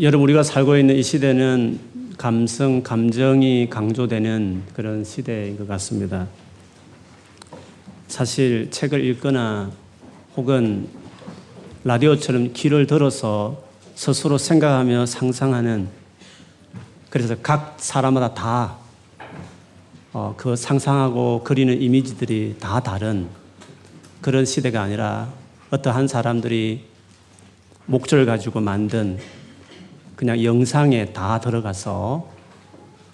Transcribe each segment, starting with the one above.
여러분 우리가 살고 있는 이 시대는 감성, 감정이 강조되는 그런 시대인 것 같습니다. 사실 책을 읽거나 혹은 라디오처럼 귀를 들어서 스스로 생각하며 상상하는 그래서 각 사람마다 다그 어, 그 상상하고 그리는 이미지들이 다 다른 그런 시대가 아니라 어떠한 사람들이 목적을 가지고 만든 그냥 영상에 다 들어가서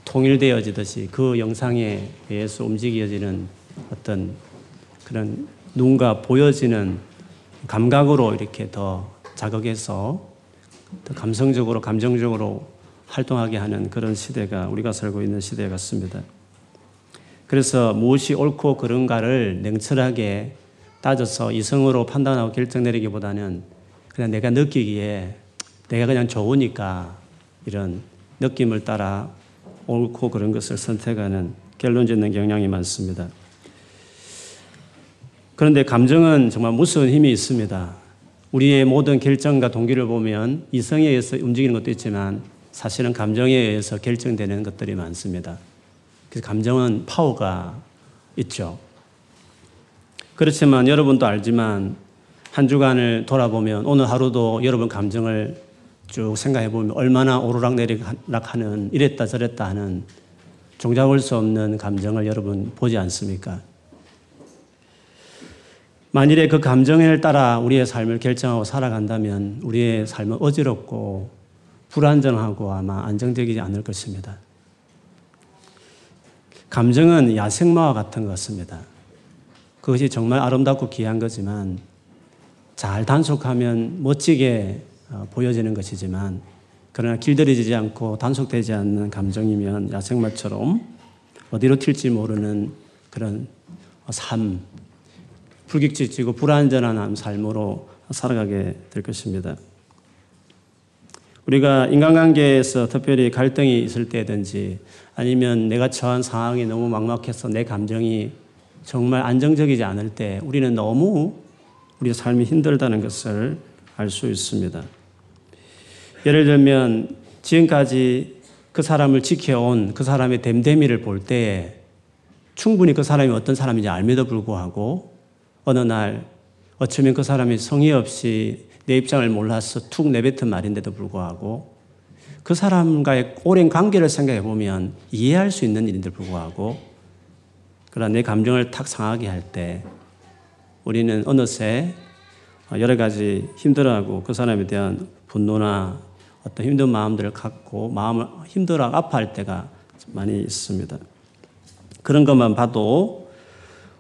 통일되어지듯이 그 영상에 의해서 움직여지는 어떤 그런 누군가 보여지는 감각으로 이렇게 더 자극해서 더 감성적으로, 감정적으로 활동하게 하는 그런 시대가 우리가 살고 있는 시대 같습니다. 그래서 무엇이 옳고 그른가를 냉철하게 따져서 이성으로 판단하고 결정 내리기보다는 그냥 내가 느끼기에 내가 그냥 좋으니까 이런 느낌을 따라 옳고 그런 것을 선택하는 결론 짓는 경향이 많습니다. 그런데 감정은 정말 무서운 힘이 있습니다. 우리의 모든 결정과 동기를 보면 이성에 의해서 움직이는 것도 있지만 사실은 감정에 의해서 결정되는 것들이 많습니다. 그래서 감정은 파워가 있죠. 그렇지만 여러분도 알지만 한 주간을 돌아보면 오늘 하루도 여러분 감정을 쭉 생각해 보면 얼마나 오르락 내리락 하는 이랬다 저랬다 하는 종잡을 수 없는 감정을 여러분 보지 않습니까? 만일에 그 감정을 따라 우리의 삶을 결정하고 살아간다면 우리의 삶은 어지럽고 불안정하고 아마 안정적이지 않을 것입니다. 감정은 야생마와 같은 것 같습니다. 그것이 정말 아름답고 귀한 거지만 잘 단속하면 멋지게 어, 보여지는 것이지만 그러나 길들여지지 않고 단속되지 않는 감정이면 야생마처럼 어디로 튈지 모르는 그런 삶, 불규칙지고 불안전한 삶으로 살아가게 될 것입니다. 우리가 인간관계에서 특별히 갈등이 있을 때든지 아니면 내가 처한 상황이 너무 막막해서 내 감정이 정말 안정적이지 않을 때 우리는 너무 우리 삶이 힘들다는 것을 알 수 있습니다. 예를 들면 지금까지 그 사람을 지켜온 그 사람의 됨됨이를 볼 때에 충분히 그 사람이 어떤 사람인지 알면도 불구하고 어느 날 어쩌면 그 사람이 성의 없이 내 입장을 몰라서 툭 내뱉은 말인데도 불구하고 그 사람과의 오랜 관계를 생각해 보면 이해할 수 있는 일인데 불구하고 그러나 내 감정을 탁 상하게 할 때 우리는 어느새 여러 가지 힘들어하고 그 사람에 대한 분노나 어떤 힘든 마음들을 갖고 마음을 힘들어 아파할 때가 많이 있습니다. 그런 것만 봐도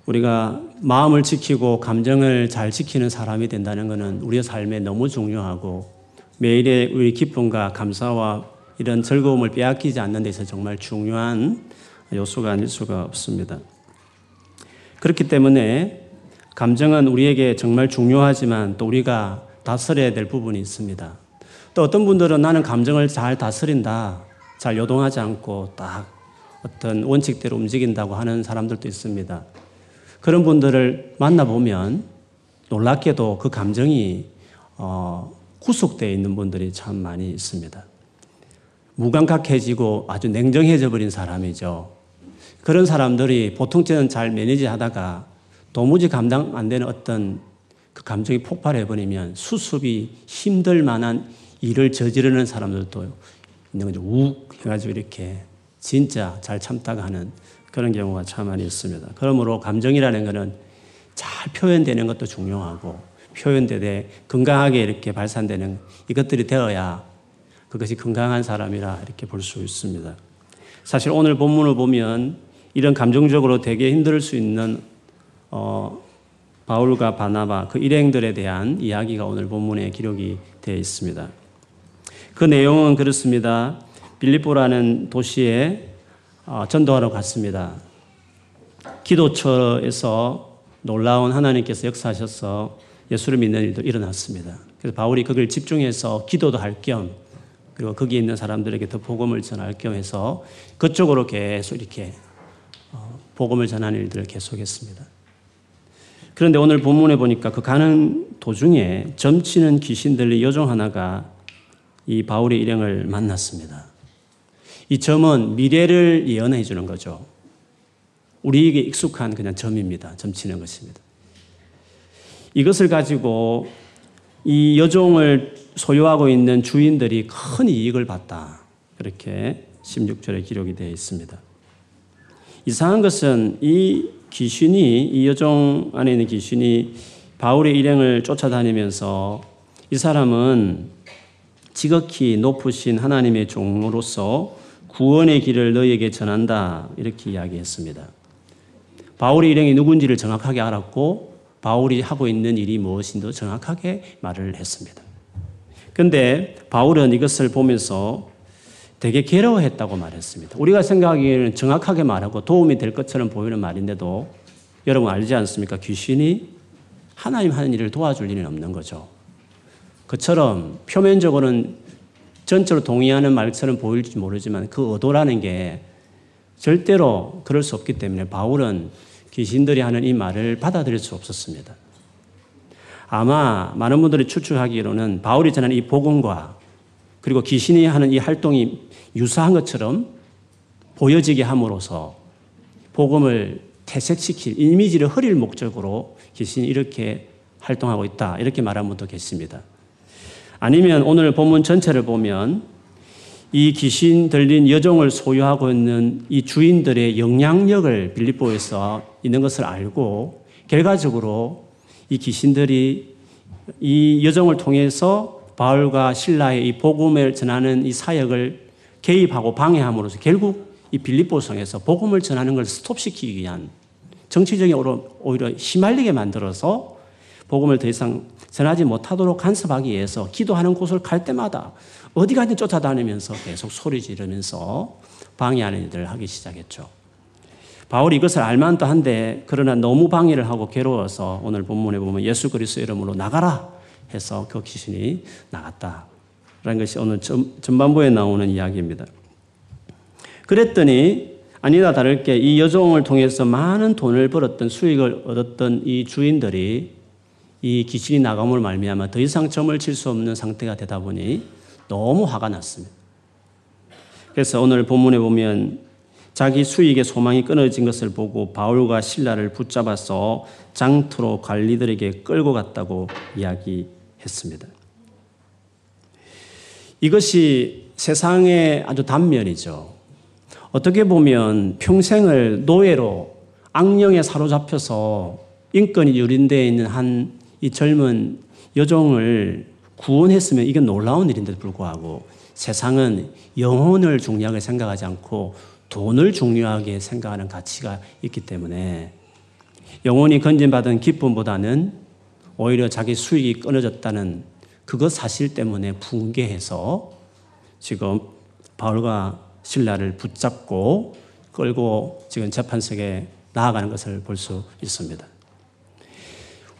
우리가 마음을 지키고 감정을 잘 지키는 사람이 된다는 것은 우리의 삶에 너무 중요하고 매일의 우리 기쁨과 감사와 이런 즐거움을 빼앗기지 않는 데서 정말 중요한 요소가 아닐 수가 없습니다. 그렇기 때문에 감정은 우리에게 정말 중요하지만 또 우리가 다스려야 될 부분이 있습니다. 또 어떤 분들은 나는 감정을 잘 다스린다, 잘 요동하지 않고 딱 어떤 원칙대로 움직인다고 하는 사람들도 있습니다. 그런 분들을 만나보면 놀랍게도 그 감정이 어, 구속되어 있는 분들이 참 많이 있습니다. 무감각해지고 아주 냉정해져 버린 사람이죠. 그런 사람들이 보통 때는 잘 매니지 하다가 도무지 감당 안 되는 어떤 그 감정이 폭발해 버리면 수습이 힘들 만한 일을 저지르는 사람들도 있는 거죠. 욱 해가지고 이렇게 진짜 잘 참다가 하는 그런 경우가 참 많이 있습니다. 그러므로 감정이라는 것은 잘 표현되는 것도 중요하고 표현되되 건강하게 이렇게 발산되는 이것들이 되어야 그것이 건강한 사람이라 이렇게 볼 수 있습니다. 사실 오늘 본문을 보면 이런 감정적으로 되게 힘들 수 있는 어, 바울과 바나바 그 일행들에 대한 이야기가 오늘 본문에 기록이 되어 있습니다. 그 내용은 그렇습니다. 빌립보라는 도시에 어, 전도하러 갔습니다. 기도처에서 놀라운 하나님께서 역사하셔서 예수를 믿는 일도 일어났습니다. 그래서 바울이 거기를 집중해서 기도도 할 겸, 그리고 거기 있는 사람들에게 더 복음을 전할 겸 해서 그쪽으로 계속 이렇게 어, 복음을 전하는 일들을 계속했습니다. 그런데 오늘 본문에 보니까 그 가는 도중에 점치는 귀신들의 여종 하나가 이 바울의 일행을 만났습니다. 이 점은 미래를 예언해 주는 거죠. 우리에게 익숙한 그냥 점입니다. 점치는 것입니다. 이것을 가지고 이 여종을 소유하고 있는 주인들이 큰 이익을 봤다. 그렇게 16절에 기록이 되어 있습니다. 이상한 것은 이 귀신이, 이 여종 안에 있는 귀신이 바울의 일행을 쫓아다니면서 이 사람은 지극히 높으신 하나님의 종으로서 구원의 길을 너희에게 전한다. 이렇게 이야기했습니다. 바울의 일행이 누군지를 정확하게 알았고 바울이 하고 있는 일이 무엇인도 정확하게 말을 했습니다. 근데 바울은 이것을 보면서 되게 괴로워했다고 말했습니다. 우리가 생각하기에는 정확하게 말하고 도움이 될 것처럼 보이는 말인데도 여러분 알지 않습니까? 귀신이 하나님 하는 일을 도와줄 일은 없는 거죠. 그처럼 표면적으로는 전적으로 동의하는 말처럼 보일지 모르지만 그 의도라는 게 절대로 그럴 수 없기 때문에 바울은 귀신들이 하는 이 말을 받아들일 수 없었습니다. 아마 많은 분들이 추측하기로는 바울이 전하는 이 복음과 그리고 귀신이 하는 이 활동이 유사한 것처럼 보여지게 함으로써 복음을 퇴색시킬 이미지를 흐릴 목적으로 귀신이 이렇게 활동하고 있다. 이렇게 말하는 분도 계십니다. 아니면 오늘 본문 전체를 보면 이 귀신 들린 여종을 소유하고 있는 이 주인들의 영향력을 빌립보에서 있는 것을 알고 결과적으로 이 귀신들이 이 여종을 통해서 바울과 신라의 이 복음을 전하는 이 사역을 개입하고 방해함으로써 결국 이 빌립보 성에서 복음을 전하는 걸 스톱시키기 위한 정치적인 오히려 휘말리게 만들어서 복음을 더 이상 전하지 못하도록 간섭하기 위해서 기도하는 곳을 갈 때마다 어디 가든 쫓아다니면서 계속 소리 지르면서 방해하는 일들을 하기 시작했죠. 바울이 이것을 알만도 한데 그러나 너무 방해를 하고 괴로워서 오늘 본문에 보면 예수 그리스도 이름으로 나가라 해서 그 귀신이 나갔다. 라는 것이 오늘 전반부에 나오는 이야기입니다. 그랬더니 아니나 다를게 이 여종을 통해서 많은 돈을 벌었던 수익을 얻었던 이 주인들이 이 귀신이 나감을 말미암아 더 이상 점을 칠 수 없는 상태가 되다 보니 너무 화가 났습니다. 그래서 오늘 본문에 보면 자기 수익의 소망이 끊어진 것을 보고 바울과 신라를 붙잡아서 장투로 관리들에게 끌고 갔다고 이야기했습니다. 이것이 세상의 아주 단면이죠. 어떻게 보면 평생을 노예로 악령에 사로잡혀서 인권이 유린되어 있는 한 이 젊은 여종을 구원했으면 이건 놀라운 일인데도 불구하고 세상은 영혼을 중요하게 생각하지 않고 돈을 중요하게 생각하는 가치가 있기 때문에 영혼이 건진받은 기쁨보다는 오히려 자기 수익이 끊어졌다는 그것 사실 때문에 붕괴해서 지금 바울과 신라를 붙잡고 끌고 지금 재판석에 나아가는 것을 볼 수 있습니다.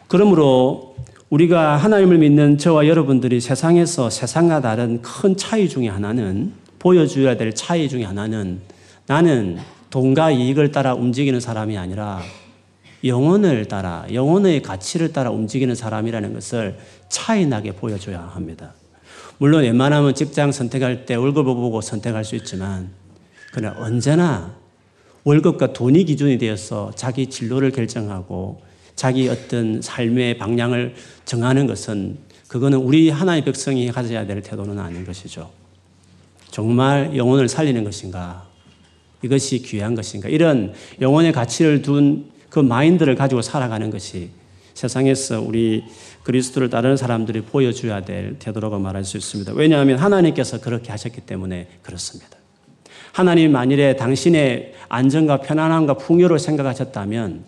그러므로 우리가 하나님을 믿는 저와 여러분들이 세상에서 세상과 다른 큰 차이 중에 하나는 보여줘야 될 차이 중에 하나는 나는 돈과 이익을 따라 움직이는 사람이 아니라 영혼을 따라 영혼의 가치를 따라 움직이는 사람이라는 것을 차이나게 보여줘야 합니다. 물론 웬만하면 직장 선택할 때 월급을 보고 선택할 수 있지만 그러나 언제나 월급과 돈이 기준이 되어서 자기 진로를 결정하고 자기 어떤 삶의 방향을 정하는 것은 그거는 우리 하나의 백성이 가져야 될 태도는 아닌 것이죠. 정말 영혼을 살리는 것인가? 이것이 귀한 것인가? 이런 영혼의 가치를 둔 그 마인드를 가지고 살아가는 것이 세상에서 우리 그리스도를 따르는 사람들이 보여줘야 될 태도라고 말할 수 있습니다. 왜냐하면 하나님께서 그렇게 하셨기 때문에 그렇습니다. 하나님 만일에 당신의 안정과 편안함과 풍요를 생각하셨다면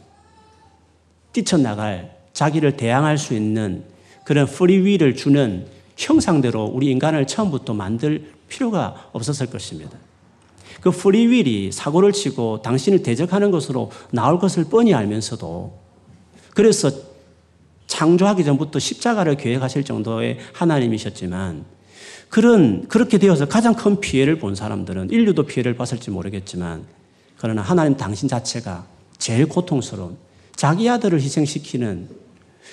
뛰쳐나갈 자기를 대항할 수 있는 그런 프리위를 주는 형상대로 우리 인간을 처음부터 만들 필요가 없었을 것입니다. 그 프리윌이 사고를 치고 당신을 대적하는 것으로 나올 것을 뻔히 알면서도 그래서 창조하기 전부터 십자가를 계획하실 정도의 하나님이셨지만 그런 그렇게 되어서 가장 큰 피해를 본 사람들은 인류도 피해를 봤을지 모르겠지만 그러나 하나님 당신 자체가 제일 고통스러운 자기 아들을 희생시키는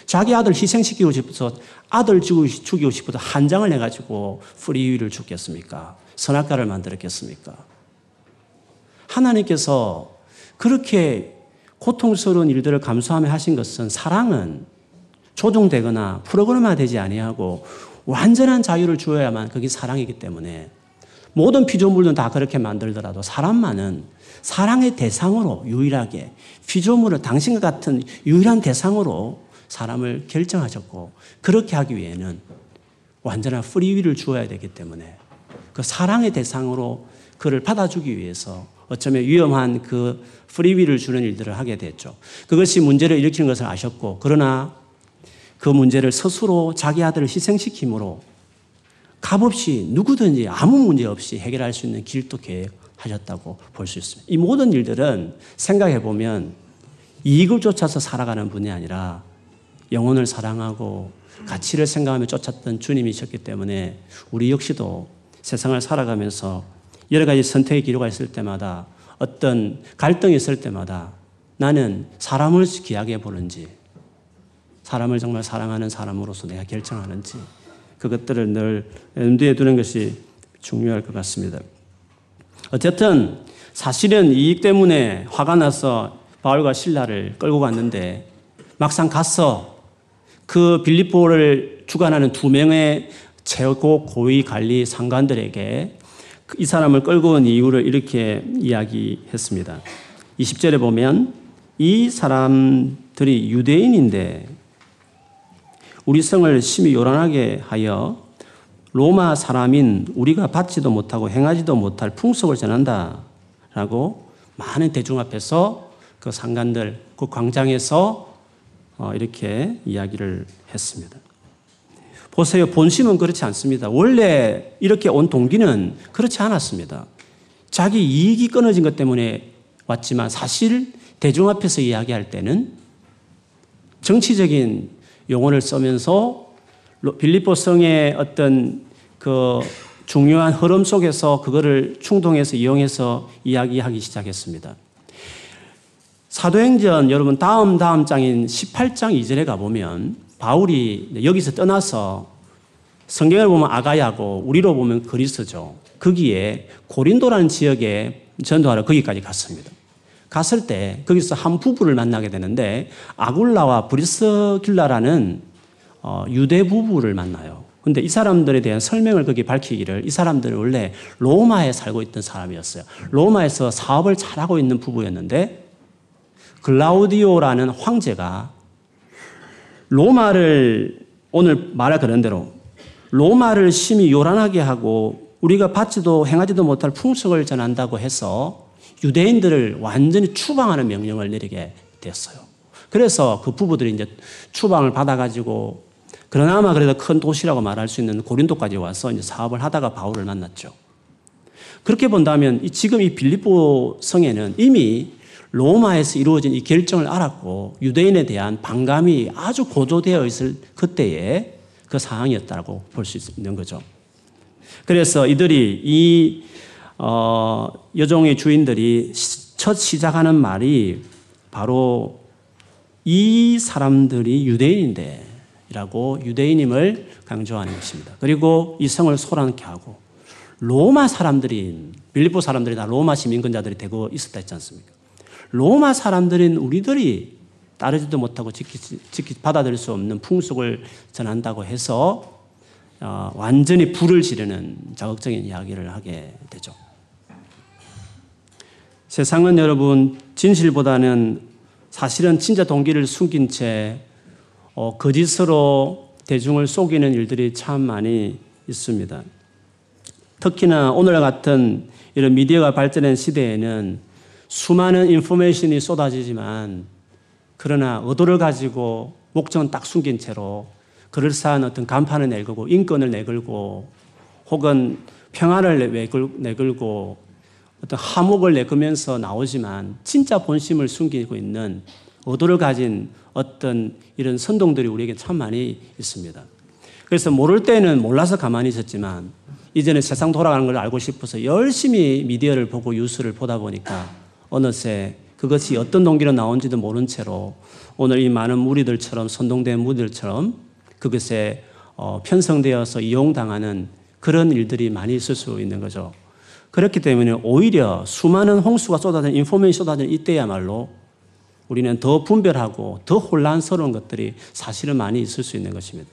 자기 아들 희생시키고 싶어서 아들 죽이고 싶어서 한 장을 내가지고 프리위를 죽겠습니까? 선악과를 만들었겠습니까? 하나님께서 그렇게 고통스러운 일들을 감수하며 하신 것은 사랑은 조종되거나 프로그램화 되지 아니하고 완전한 자유를 주어야만 그게 사랑이기 때문에 모든 피조물은 다 그렇게 만들더라도 사람만은 사랑의 대상으로 유일하게 피조물을 당신과 같은 유일한 대상으로 사람을 결정하셨고 그렇게 하기 위해는 완전한 프리위를 주어야 되기 때문에 그 사랑의 대상으로 그를 받아주기 위해서 어쩌면 위험한 그 프리위를 주는 일들을 하게 됐죠. 그것이 문제를 일으키는 것을 아셨고 그러나 그 문제를 스스로 자기 아들을 희생시킴으로 값없이 누구든지 아무 문제 없이 해결할 수 있는 길도 계획 하셨다고 볼 수 있습니다. 이 모든 일들은 생각해 보면 이익을 쫓아서 살아가는 분이 아니라 영혼을 사랑하고 가치를 생각하며 쫓았던 주님이셨기 때문에 우리 역시도 세상을 살아가면서 여러 가지 선택의 기로가 있을 때마다 어떤 갈등이 있을 때마다 나는 사람을 귀하게 보는지 사람을 정말 사랑하는 사람으로서 내가 결정하는지 그것들을 늘 염두에 두는 것이 중요할 것 같습니다. 어쨌든 사실은 이익 때문에 화가 나서 바울과 신라를 끌고 갔는데 막상 갔어 그 빌립보를 주관하는 두 명의 최고 고위 관리 상관들에게 이 사람을 끌고 온 이유를 이렇게 이야기했습니다. 20절에 보면 이 사람들이 유대인인데 우리 성을 심히 요란하게 하여 로마 사람인 우리가 받지도 못하고 행하지도 못할 풍속을 전한다. 라고 많은 대중 앞에서 그 상관들, 그 광장에서 어, 이렇게 이야기를 했습니다. 보세요. 본심은 그렇지 않습니다. 원래 이렇게 온 동기는 그렇지 않았습니다. 자기 이익이 끊어진 것 때문에 왔지만 사실 대중 앞에서 이야기할 때는 정치적인 용어를 쓰면서 빌립보 성의 어떤 그 중요한 흐름 속에서 그거를 충동해서 이용해서 이야기하기 시작했습니다. 사도행전 여러분 다음 다음 장인 18장 2절에 가보면 바울이 여기서 떠나서 성경을 보면 아가야고 우리로 보면 그리스죠. 거기에 고린도라는 지역에 전도하러 거기까지 갔습니다. 갔을 때 거기서 한 부부를 만나게 되는데 아굴라와 브리스길라라는 어, 유대 부부를 만나요. 근데 이 사람들에 대한 설명을 거기 밝히기를 이 사람들은 원래 로마에 살고 있던 사람이었어요. 로마에서 사업을 잘하고 있는 부부였는데 글라우디오라는 황제가 로마를 오늘 말할 그런 대로 로마를 심히 요란하게 하고 우리가 받지도 행하지도 못할 풍속을 전한다고 해서 유대인들을 완전히 추방하는 명령을 내리게 됐어요. 그래서 그 부부들이 이제 추방을 받아가지고 그러나마 그래도 큰 도시라고 말할 수 있는 고린도까지 와서 이제 사업을 하다가 바울을 만났죠. 그렇게 본다면 지금 이 빌립보 성에는 이미 로마에서 이루어진 이 결정을 알았고 유대인에 대한 반감이 아주 고조되어 있을 그때의 그 상황이었다고 볼 수 있는 거죠. 그래서 이들이 이 어, 여종의 주인들이 첫 시작하는 말이 바로 이 사람들이 유대인인데 라고 유대인임을 강조하는 것입니다. 그리고 이 성을 소란케 하고 로마 사람들인 빌립보 사람들이 다 로마 시민권자들이 되고 있었다 했지 않습니까? 로마 사람들인 우리들이 따르지도 못하고 지키, 지키 받아들일 수 없는 풍속을 전한다고 해서 어, 완전히 불을 지르는 자극적인 이야기를 하게 되죠. 세상은 여러분 진실보다는 사실은 진짜 동기를 숨긴 채 어, 거짓으로 대중을 속이는 일들이 참 많이 있습니다. 특히나 오늘 같은 이런 미디어가 발전한 시대에는 수많은 인포메이션이 쏟아지지만 그러나 의도를 가지고 목적은 딱 숨긴 채로 그럴싸한 어떤 간판을 내걸고 인권을 내걸고 혹은 평화를 내걸고 어떤 화목을 내걸면서 나오지만 진짜 본심을 숨기고 있는 의도를 가진 어떤 이런 선동들이 우리에게 참 많이 있습니다. 그래서 모를 때는 몰라서 가만히 있었지만 이제는 세상 돌아가는 걸 알고 싶어서 열심히 미디어를 보고 뉴스를 보다 보니까 어느새 그것이 어떤 동기로 나온지도 모른 채로 오늘 이 많은 무리들처럼 선동된 무리들처럼 그것에 어, 편성되어서 이용당하는 그런 일들이 많이 있을 수 있는 거죠. 그렇기 때문에 오히려 수많은 홍수가 쏟아진 인포메이션이 쏟아진 이때야말로 우리는 더 분별하고 더 혼란스러운 것들이 사실은 많이 있을 수 있는 것입니다.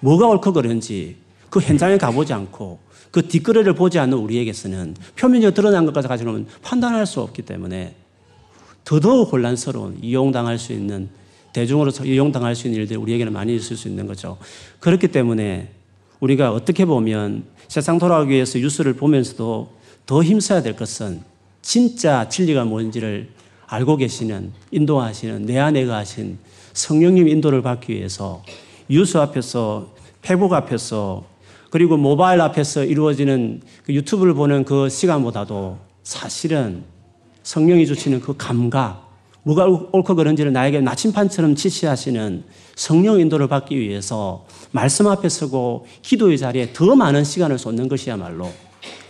뭐가 옳고 그른지 그 현장에 가보지 않고 그 뒷거래를 보지 않는 우리에게서는 표면적으로 드러난 것까지 가지고는 판단할 수 없기 때문에 더더욱 혼란스러운 이용당할 수 있는 대중으로서 이용당할 수 있는 일들이 우리에게는 많이 있을 수 있는 거죠. 그렇기 때문에 우리가 어떻게 보면 세상 돌아가기 위해서 뉴스를 보면서도 더 힘써야 될 것은 진짜 진리가 뭔지를 알고 계시는 인도하시는 내 안에 가신 성령님 인도를 받기 위해서 뉴스 앞에서 페북 앞에서 그리고 모바일 앞에서 이루어지는 그 유튜브를 보는 그 시간보다도 사실은 성령이 주시는 그 감각, 뭐가 옳고 그른지를 나에게 나침판처럼 지시하시는 성령 인도를 받기 위해서 말씀 앞에 서고 기도의 자리에 더 많은 시간을 쏟는 것이야말로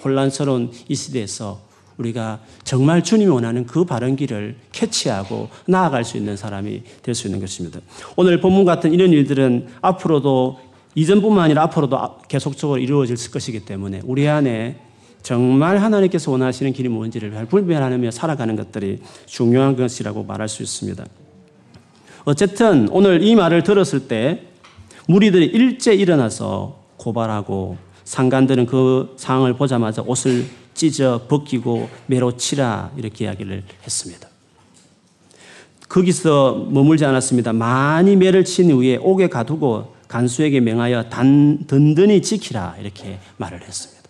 혼란스러운 이 시대에서 우리가 정말 주님이 원하는 그 바른 길을 캐치하고 나아갈 수 있는 사람이 될 수 있는 것입니다. 오늘 본문 같은 이런 일들은 앞으로도 이전뿐만 아니라 앞으로도 계속적으로 이루어질 것이기 때문에 우리 안에 정말 하나님께서 원하시는 길이 뭔지를 잘 불변하며 살아가는 것들이 중요한 것이라고 말할 수 있습니다. 어쨌든 오늘 이 말을 들었을 때 무리들이 일제 일어나서 고발하고 상관들은 그 상황을 보자마자 옷을 찢어 벗기고 매로 치라 이렇게 이야기를 했습니다. 거기서 머물지 않았습니다. 많이 매를 친 후에 옥에 가두고 간수에게 명하여 단, 든든히 지키라 이렇게 말을 했습니다.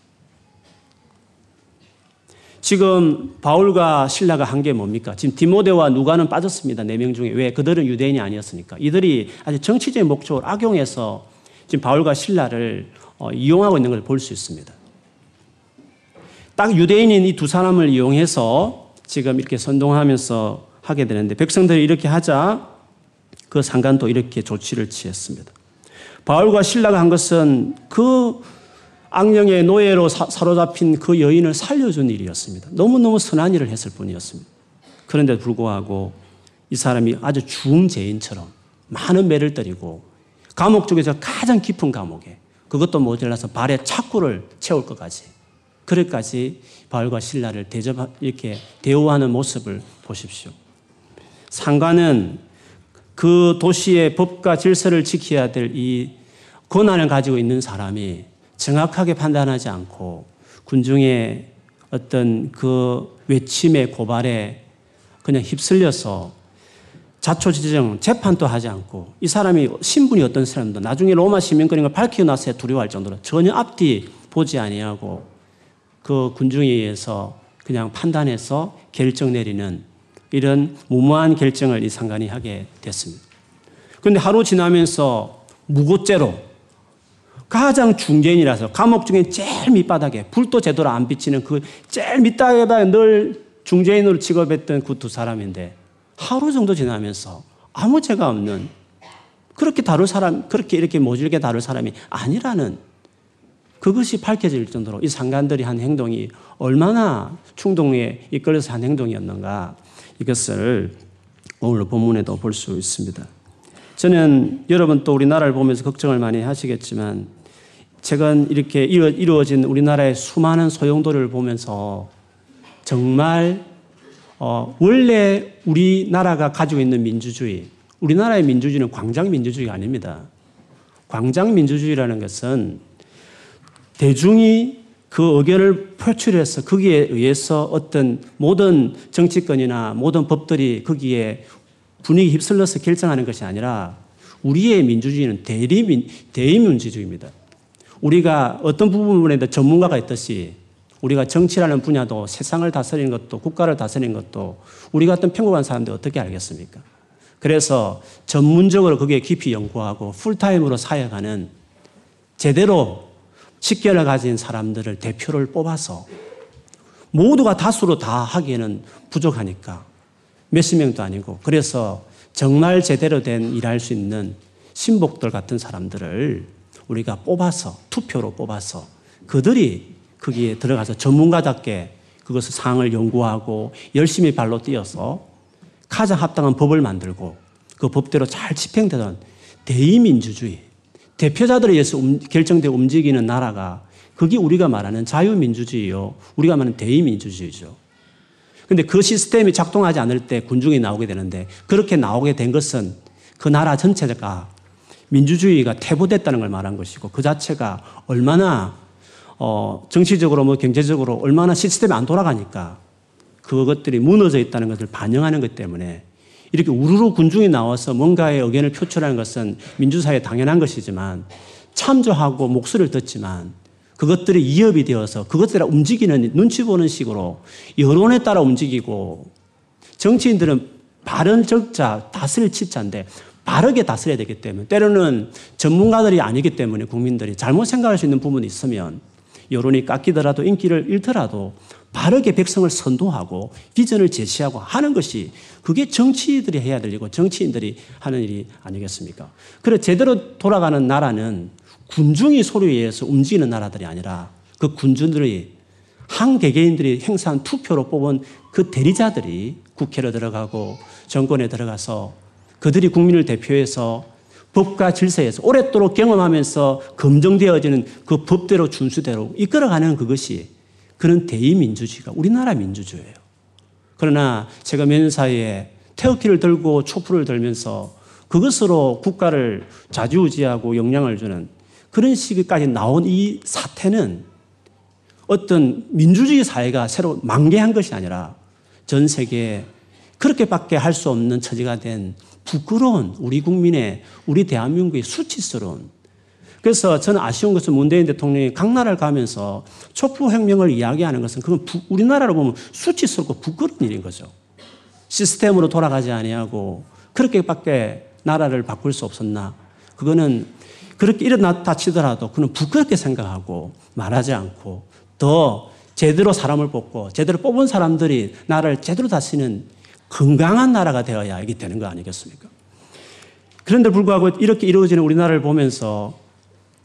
지금 바울과 신라가 한 게 뭡니까? 지금 디모데와 누가는 빠졌습니다. 네 명 중에. 왜? 그들은 유대인이 아니었으니까. 이들이 아주 정치적인 목적을 악용해서 지금 바울과 신라를 어, 이용하고 있는 걸 볼 수 있습니다. 딱 유대인인 이 두 사람을 이용해서 지금 이렇게 선동하면서 하게 되는데 백성들이 이렇게 하자 그 상관도 이렇게 조치를 취했습니다. 바울과 신라가 한 것은 그 악령의 노예로 사, 로잡힌 그 여인을 살려준 일이었습니다. 너무너무 선한 일을 했을 뿐이었습니다. 그런데 불구하고 이 사람이 아주 중죄인처럼 많은 매를 때리고 감옥 중에서 가장 깊은 감옥에 그것도 모자라서 발에 착구를 채울 것까지 그럴까지 바울과 신라를 대접 이렇게 대우하는 모습을 보십시오. 상관은 그 도시의 법과 질서를 지켜야 될 이 권한을 가지고 있는 사람이 정확하게 판단하지 않고 군중의 어떤 그 외침의 고발에 그냥 휩쓸려서 자초지정 재판도 하지 않고 이 사람이 신분이 어떤 사람도 나중에 로마 시민권인 걸 밝히고 나서 두려워할 정도로 전혀 앞뒤 보지 아니하고 그 군중에 의해서 그냥 판단해서 결정 내리는 이런 무모한 결정을 이 상관이 하게 됐습니다. 그런데 하루 지나면서 무고죄로 가장 중재인이라서 감옥 중에 제일 밑바닥에 불도 제대로 안 비치는 그 제일 밑바닥에 늘 중재인으로 직업했던 그 두 사람인데 하루 정도 지나면서 아무 죄가 없는 그렇게 다룰 사람, 그렇게 이렇게 모질게 다룰 사람이 아니라는 그것이 밝혀질 정도로 이 상관들이 한 행동이 얼마나 충동에 이끌려서 한 행동이었는가 이것을 오늘 본문에도 볼 수 있습니다. 저는 여러분 또 우리나라를 보면서 걱정을 많이 하시겠지만 최근 이렇게 이루어진 우리나라의 수많은 소용돌이를 보면서 정말 어, 원래 우리나라가 가지고 있는 민주주의, 우리나라의 민주주의는 광장 민주주의가 아닙니다. 광장 민주주의라는 것은 대중이 그 의견을 표출해서 거기에 의해서 어떤 모든 정치권이나 모든 법들이 거기에 분위기 휩쓸려서 결정하는 것이 아니라 우리의 민주주의는 대리민, 대의민주주의입니다. 우리가 어떤 부분에도 전문가가 있듯이 우리가 정치라는 분야도 세상을 다스리는 것도 국가를 다스리는 것도 우리 같은 평범한 사람들 어떻게 알겠습니까? 그래서 전문적으로 거기에 깊이 연구하고 풀타임으로 사역하는 제대로 식견을 가진 사람들을 대표를 뽑아서 모두가 다수로 다 하기에는 부족하니까 몇십 명도 아니고 그래서 정말 제대로 된 일할 수 있는 신복들 같은 사람들을 우리가 뽑아서 투표로 뽑아서 그들이 거기에 들어가서 전문가답게 그것을 상을 연구하고 열심히 발로 뛰어서 가장 합당한 법을 만들고 그 법대로 잘 집행되던 대의민주주의, 대표자들에 의해서 결정되고 움직이는 나라가 그게 우리가 말하는 자유민주주의요. 우리가 말하는 대의민주주의죠. 근데 그 시스템이 작동하지 않을 때 군중이 나오게 되는데 그렇게 나오게 된 것은 그 나라 전체가 민주주의가 퇴보됐다는 걸 말한 것이고 그 자체가 얼마나 어 정치적으로 뭐 경제적으로 얼마나 시스템이 안 돌아가니까 그것들이 무너져 있다는 것을 반영하는 것 때문에 이렇게 우르르 군중이 나와서 뭔가의 의견을 표출하는 것은 민주사회에 당연한 것이지만 참조하고 목소리를 듣지만 그것들이 이협이 되어서 그것들을 움직이는 눈치 보는 식으로 여론에 따라 움직이고 정치인들은 바른 적자, 다스릴 치자인데 바르게 다스려야 되기 때문에 때로는 전문가들이 아니기 때문에 국민들이 잘못 생각할 수 있는 부분이 있으면 여론이 깎이더라도 인기를 잃더라도 바르게 백성을 선도하고 비전을 제시하고 하는 것이 그게 정치인들이 해야 될 일이고 정치인들이 하는 일이 아니겠습니까? 그래 제대로 돌아가는 나라는 군중이 소리에 의해서 움직이는 나라들이 아니라 그 군중들이 한 개개인들이 행사한 투표로 뽑은 그 대리자들이 국회로 들어가고 정권에 들어가서 그들이 국민을 대표해서 법과 질서에서 오랫도록 경험하면서 검증되어지는 그 법대로 준수대로 이끌어가는 그것이 그런 대의민주주의가 우리나라 민주주의예요. 그러나 제가 몇 사이에 태극기를 들고 촛불을 들면서 그것으로 국가를 좌지우지하고 영향을 주는 그런 시기까지 나온 이 사태는 어떤 민주주의 사회가 새로 만개한 것이 아니라 전 세계에 그렇게밖에 할 수 없는 처지가 된 부끄러운 우리 국민의 우리 대한민국의 수치스러운 그래서 저는 아쉬운 것은 문재인 대통령이 각 나라를 가면서 촛불혁명을 이야기하는 것은 그건 부, 우리나라로 보면 수치스럽고 부끄러운 일인 거죠. 시스템으로 돌아가지 아니하고 그렇게밖에 나라를 바꿀 수 없었나? 그거는 그렇게 일어났다 치더라도 그는 부끄럽게 생각하고 말하지 않고 더 제대로 사람을 뽑고 제대로 뽑은 사람들이 나라를 제대로 다스리는 건강한 나라가 되어야 이게 되는 거 아니겠습니까? 그런데 불구하고 이렇게 이루어지는 우리나라를 보면서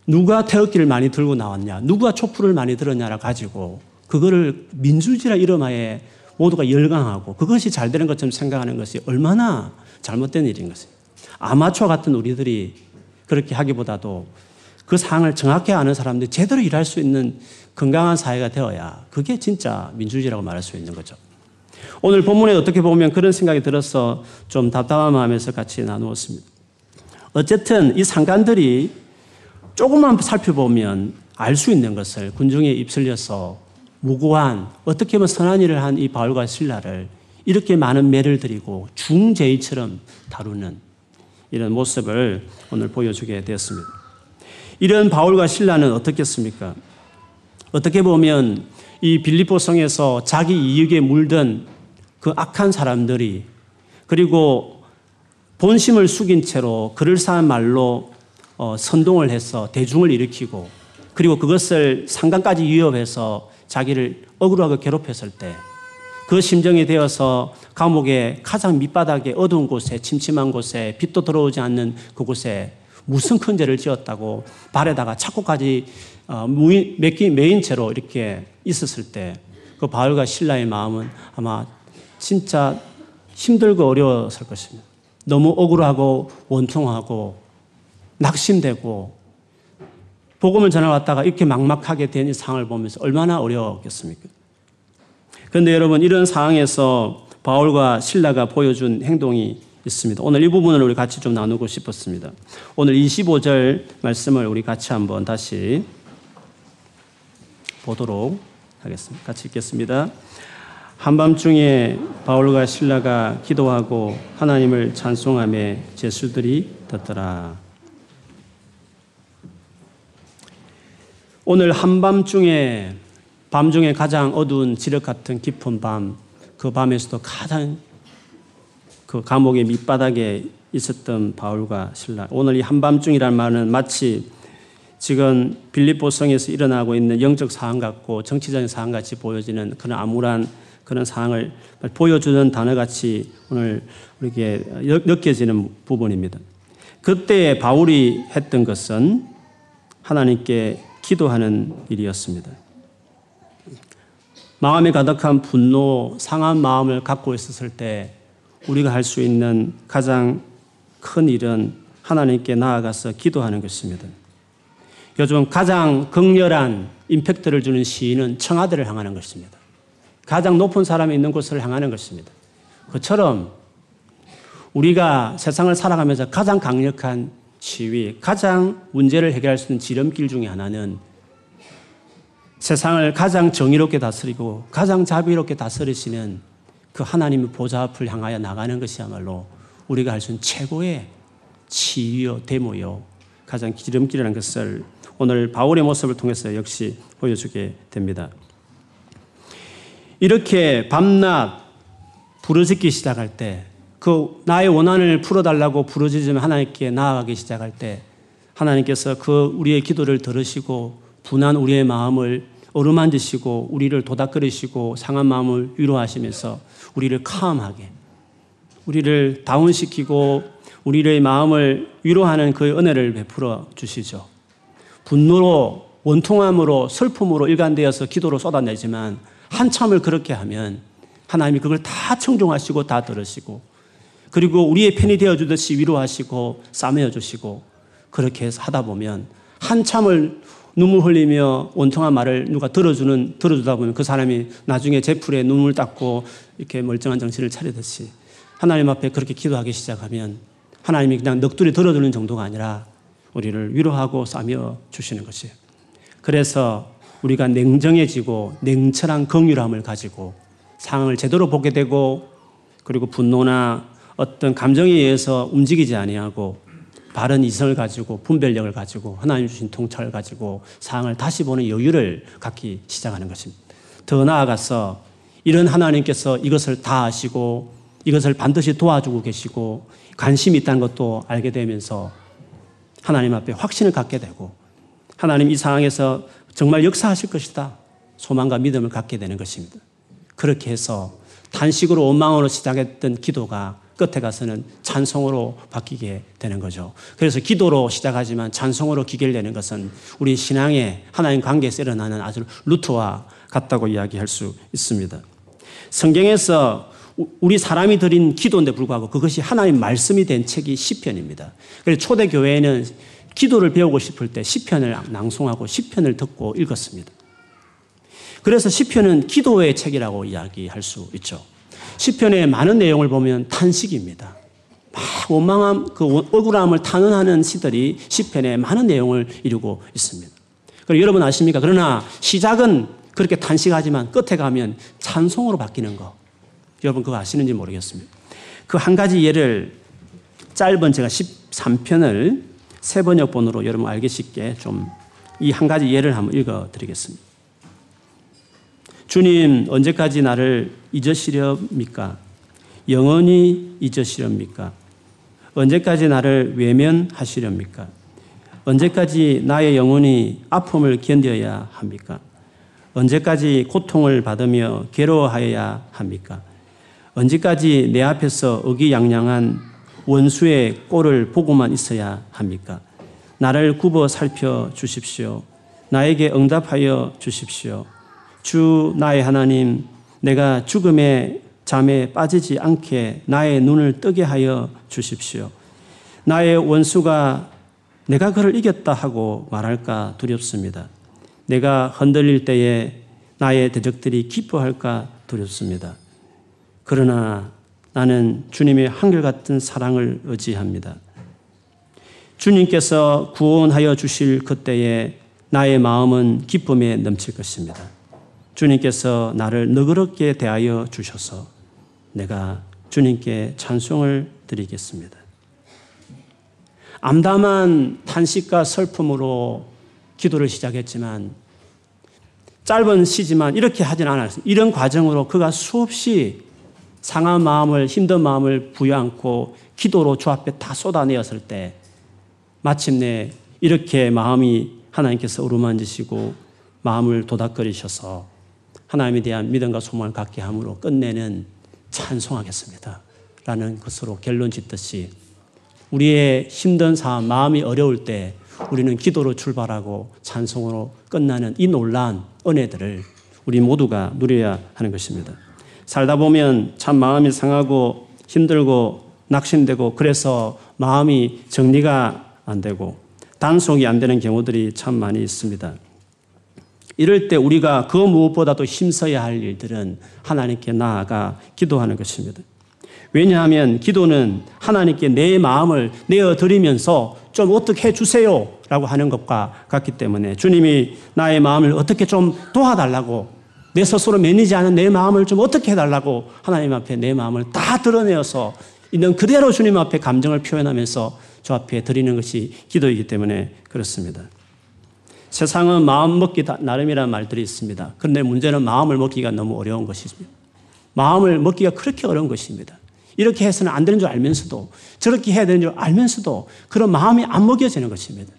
누가 태극기를 많이 들고 나왔냐, 누가 촛불을 많이 들었냐를 가지고 그거를 민주주의라 이름하에 모두가 열광하고 그것이 잘 되는 것처럼 생각하는 것이 얼마나 잘못된 일인 것이에요. 아마추어 같은 우리들이 그렇게 하기보다도 그 상황을 정확히 아는 사람들이 제대로 일할 수 있는 건강한 사회가 되어야 그게 진짜 민주주의라고 말할 수 있는 거죠. 오늘 본문에 어떻게 보면 그런 생각이 들어서 좀 답답한 마음에서 같이 나누었습니다. 어쨌든 이 상관들이 조금만 살펴보면 알 수 있는 것을 군중에 입슬려서 무고한 어떻게 보면 선한 일을 한 이 바울과 신라를 이렇게 많은 매를 드리고 중죄인처럼 다루는 이런 모습을 오늘 보여주게 되었습니다. 이런 바울과 신라는 어떻겠습니까? 어떻게 보면 이 빌리포 성에서 자기 이익에 물든 그 악한 사람들이 그리고 본심을 숙인 채로 그럴싸한 말로 어, 선동을 해서 대중을 일으키고 그리고 그것을 상관까지 위협해서 자기를 억울하게 괴롭혔을 때 그 심정이 되어서 감옥의 가장 밑바닥에 어두운 곳에 침침한 곳에 빛도 들어오지 않는 그곳에 무슨 큰 죄를 지었다고 발에다가 착고까지 어, 매인 채로 이렇게 있었을 때 그 바울과 신라의 마음은 아마 진짜 힘들고 어려웠을 것입니다. 너무 억울하고 원통하고 낙심되고 복음을 전해왔다가 이렇게 막막하게 된 이 상황을 보면서 얼마나 어려웠겠습니까? 그런데 여러분 이런 상황에서 바울과 신라가 보여준 행동이 있습니다. 오늘 이 부분을 우리 같이 좀 나누고 싶었습니다. 오늘 25절 말씀을 우리 같이 한번 다시 보도록 하겠습니다. 같이 읽겠습니다. 한밤중에 바울과 신라가 기도하고 하나님을 찬송함에 제수들이 듣더라. 오늘 한밤중에 밤 중에 가장 어두운 지력 같은 깊은 밤, 그 밤에서도 가장 그 감옥의 밑바닥에 있었던 바울과 신라. 오늘 이 한밤중이라는 말은 마치 지금 빌립보성에서 일어나고 있는 영적 상황 같고 정치적인 상황 같이 보여지는 그런 암울한 그런 상황을 보여주는 단어 같이 오늘 우리에게 느껴지는 부분입니다. 그때 바울이 했던 것은 하나님께 기도하는 일이었습니다. 마음에 가득한 분노, 상한 마음을 갖고 있었을 때 우리가 할 수 있는 가장 큰 일은 하나님께 나아가서 기도하는 것입니다. 요즘 가장 극렬한 임팩트를 주는 시인은 청와대를 향하는 것입니다. 가장 높은 사람이 있는 곳을 향하는 것입니다. 그처럼 우리가 세상을 살아가면서 가장 강력한 시위, 가장 문제를 해결할 수 있는 지름길 중에 하나는 세상을 가장 정의롭게 다스리고 가장 자비롭게 다스리시는 그 하나님의 보좌 앞을 향하여 나가는 것이야말로 우리가 할 수 있는 최고의 치유요, 데모요, 가장 기름길이라는 것을 오늘 바울의 모습을 통해서 역시 보여주게 됩니다. 이렇게 밤낮 부르짖기 시작할 때, 그 나의 원한을 풀어달라고 부르짖으면 하나님께 나아가기 시작할 때, 하나님께서 그 우리의 기도를 들으시고 분한 우리의 마음을 어루만지시고 우리를 도닥거리시고 상한 마음을 위로하시면서 우리를 카함하게 우리를 다운시키고 우리의 마음을 위로하는 그 은혜를 베풀어 주시죠. 분노로 원통함으로 슬픔으로 일관되어서 기도로 쏟아내지만 한참을 그렇게 하면 하나님이 그걸 다 청종하시고 다 들으시고 그리고 우리의 편이 되어 주듯이 위로하시고 싸매어 주시고 그렇게 해서 하다 보면 한참을 눈물 흘리며 원통한 말을 누가 들어주는 들어주다 보면 그 사람이 나중에 제풀에 눈물 닦고 이렇게 멀쩡한 정신을 차리듯이 하나님 앞에 그렇게 기도하기 시작하면 하나님이 그냥 넋두리 들어주는 정도가 아니라 우리를 위로하고 싸며 주시는 것이에요. 그래서 우리가 냉정해지고 냉철한 긍휼함을 가지고 상황을 제대로 보게 되고 그리고 분노나 어떤 감정에 의해서 움직이지 아니하고 바른 이성을 가지고 분별력을 가지고 하나님 주신 통찰을 가지고 상황을 다시 보는 여유를 갖기 시작하는 것입니다. 더 나아가서 이런 하나님께서 이것을 다 아시고 이것을 반드시 도와주고 계시고 관심이 있다는 것도 알게 되면서 하나님 앞에 확신을 갖게 되고 하나님 이 상황에서 정말 역사하실 것이다. 소망과 믿음을 갖게 되는 것입니다. 그렇게 해서 단식으로 원망으로 시작했던 기도가 끝에 가서는 찬송으로 바뀌게 되는 거죠. 그래서 기도로 시작하지만 찬송으로 기결되는 것은 우리 신앙의 하나님 관계에서 일어나는 아주 루트와 같다고 이야기할 수 있습니다. 성경에서 우리 사람이 드린 기도인데 불구하고 그것이 하나님 말씀이 된 책이 시편입니다. 그래서 초대 교회에는 기도를 배우고 싶을 때 시편을 낭송하고 시편을 듣고 읽었습니다. 그래서 시편은 기도의 책이라고 이야기할 수 있죠. 시편의 많은 내용을 보면 탄식입니다. 막 원망함, 그 억울함을 탄원하는 시들이 시편의 많은 내용을 이루고 있습니다. 그리고 여러분 아십니까? 그러나 시작은 그렇게 탄식하지만 끝에 가면 찬송으로 바뀌는 거. 여러분 그거 아시는지 모르겠습니다. 그 한 가지 예를 짧은 제가 13편을 세 번역본으로 여러분 알기 쉽게 좀 이 한 가지 예를 한번 읽어 드리겠습니다. 주님, 언제까지 나를 잊으시렵니까? 영원히 잊으시렵니까? 언제까지 나를 외면하시렵니까? 언제까지 나의 영혼이 아픔을 견뎌야 합니까? 언제까지 고통을 받으며 괴로워하여야 합니까? 언제까지 내 앞에서 의기양양한 원수의 꼴을 보고만 있어야 합니까? 나를 굽어 살펴 주십시오. 나에게 응답하여 주십시오. 주 나의 하나님, 내가 죽음의 잠에 빠지지 않게 나의 눈을 뜨게 하여 주십시오. 나의 원수가 내가 그를 이겼다 하고 말할까 두렵습니다. 내가 흔들릴 때에 나의 대적들이 기뻐할까 두렵습니다. 그러나 나는 주님의 한결같은 사랑을 의지합니다. 주님께서 구원하여 주실 그때에 나의 마음은 기쁨에 넘칠 것입니다. 주님께서 나를 너그럽게 대하여 주셔서 내가 주님께 찬송을 드리겠습니다. 암담한 탄식과 슬픔으로 기도를 시작했지만 짧은 시지만 이렇게 하진 않았습니다. 이런 과정으로 그가 수없이 상한 마음을 힘든 마음을 부여안고 기도로 주 앞에 다 쏟아내었을 때 마침내 이렇게 마음이 하나님께서 어루만지시고 마음을 도닥거리셔서 하나님에 대한 믿음과 소망을 갖게 함으로 끝내는 찬송하겠습니다. 라는 것으로 결론 짓듯이 우리의 힘든 상황, 마음이 어려울 때 우리는 기도로 출발하고 찬송으로 끝나는 이 놀라운 은혜들을 우리 모두가 누려야 하는 것입니다. 살다 보면 참 마음이 상하고 힘들고 낙심되고 그래서 마음이 정리가 안 되고 단속이 안 되는 경우들이 참 많이 있습니다. 이럴 때 우리가 그 무엇보다도 힘써야 할 일들은 하나님께 나아가 기도하는 것입니다. 왜냐하면 기도는 하나님께 내 마음을 내어드리면서 좀 어떻게 해주세요 라고 하는 것과 같기 때문에 주님이 나의 마음을 어떻게 좀 도와달라고 내 스스로 매니지 않은 내 마음을 좀 어떻게 해달라고 하나님 앞에 내 마음을 다 드러내어서 있는 그대로 주님 앞에 감정을 표현하면서 주 앞에 드리는 것이 기도이기 때문에 그렇습니다. 세상은 마음 먹기 나름이라는 말들이 있습니다. 그런데 문제는 마음을 먹기가 너무 어려운 것입니다. 마음을 먹기가 그렇게 어려운 것입니다. 이렇게 해서는 안 되는 줄 알면서도 저렇게 해야 되는 줄 알면서도 그런 마음이 안 먹여지는 것입니다.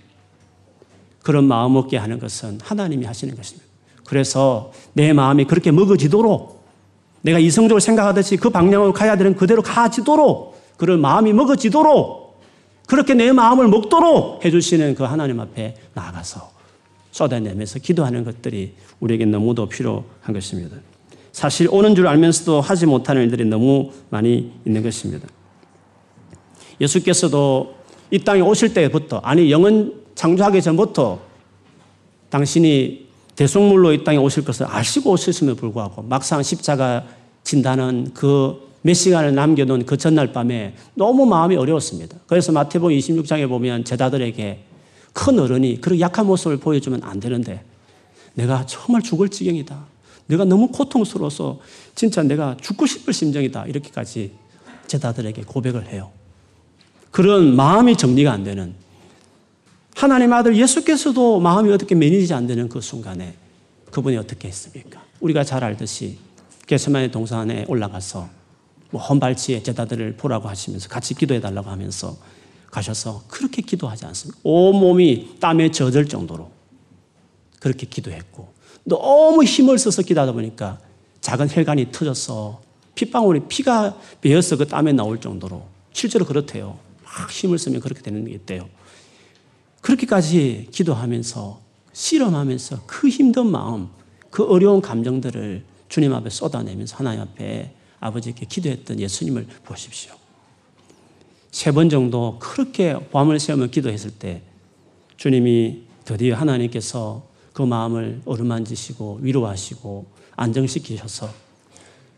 그런 마음 먹게 하는 것은 하나님이 하시는 것입니다. 그래서 내 마음이 그렇게 먹어지도록 내가 이성적으로 생각하듯이 그 방향으로 가야 되는 그대로 가지도록 그런 마음이 먹어지도록 그렇게 내 마음을 먹도록 해주시는 그 하나님 앞에 나아가서 쏟아내면서 기도하는 것들이 우리에게 너무도 필요한 것입니다. 사실 오는 줄 알면서도 하지 못하는 일들이 너무 많이 있는 것입니다. 예수께서도 이 땅에 오실 때부터, 아니, 영은 창조하기 전부터 당신이 대속물로 이 땅에 오실 것을 아시고 오셨음에도 불구하고 막상 십자가 진다는 그 몇 시간을 남겨놓은 그 전날 밤에 너무 마음이 어려웠습니다. 그래서 마태복음 26장에 보면 제자들에게 큰 어른이 그런 약한 모습을 보여주면 안 되는데 내가 정말 죽을 지경이다. 내가 너무 고통스러워서 진짜 내가 죽고 싶을 심정이다. 이렇게까지 제자들에게 고백을 해요. 그런 마음이 정리가 안 되는 하나님 아들 예수께서도 마음이 어떻게 매니지 안 되는 그 순간에 그분이 어떻게 했습니까? 우리가 잘 알듯이 게세마네 동산에 올라가서 뭐 헌발치에 제자들을 보라고 하시면서 같이 기도해 달라고 하면서 가셔서 그렇게 기도하지 않습니다. 온몸이 땀에 젖을 정도로 그렇게 기도했고 너무 힘을 써서 기도하다 보니까 작은 혈관이 터져서 핏방울이 피가 배어서 그 땀에 나올 정도로 실제로 그렇대요. 막 힘을 쓰면 그렇게 되는 게 있대요. 그렇게까지 기도하면서 실험하면서 그 힘든 마음, 그 어려운 감정들을 주님 앞에 쏟아내면서 하나님 앞에 아버지께 기도했던 예수님을 보십시오. 세 번 정도 그렇게 밤을 새우며 기도했을 때 주님이 드디어 하나님께서 그 마음을 어루만지시고 위로하시고 안정시키셔서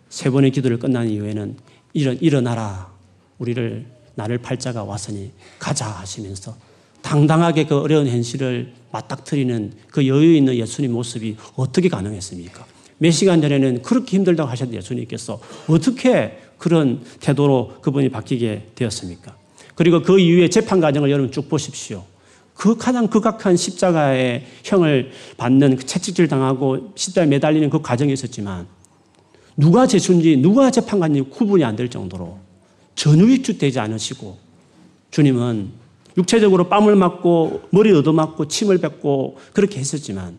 세 번의 기도를 끝난 이후에는 일어, 일어나라. 우리를 나를 팔자가 왔으니 가자 하시면서 당당하게 그 어려운 현실을 맞닥뜨리는 그 여유 있는 예수님 모습이 어떻게 가능했습니까? 몇 시간 전에는 그렇게 힘들다고 하셨는데 예수님께서 어떻게 그런 태도로 그분이 바뀌게 되었습니까? 그리고 그 이후에 재판 과정을 여러분 쭉 보십시오. 그 가장 극악한 십자가의 형을 받는 그 채찍질 당하고 십자가에 매달리는 그 과정이 있었지만 누가 재수인지 누가 재판관인지 구분이 안 될 정도로 전혀 위축되지 않으시고 주님은 육체적으로 뺨을 맞고 머리 얻어맞고 침을 뱉고 그렇게 했었지만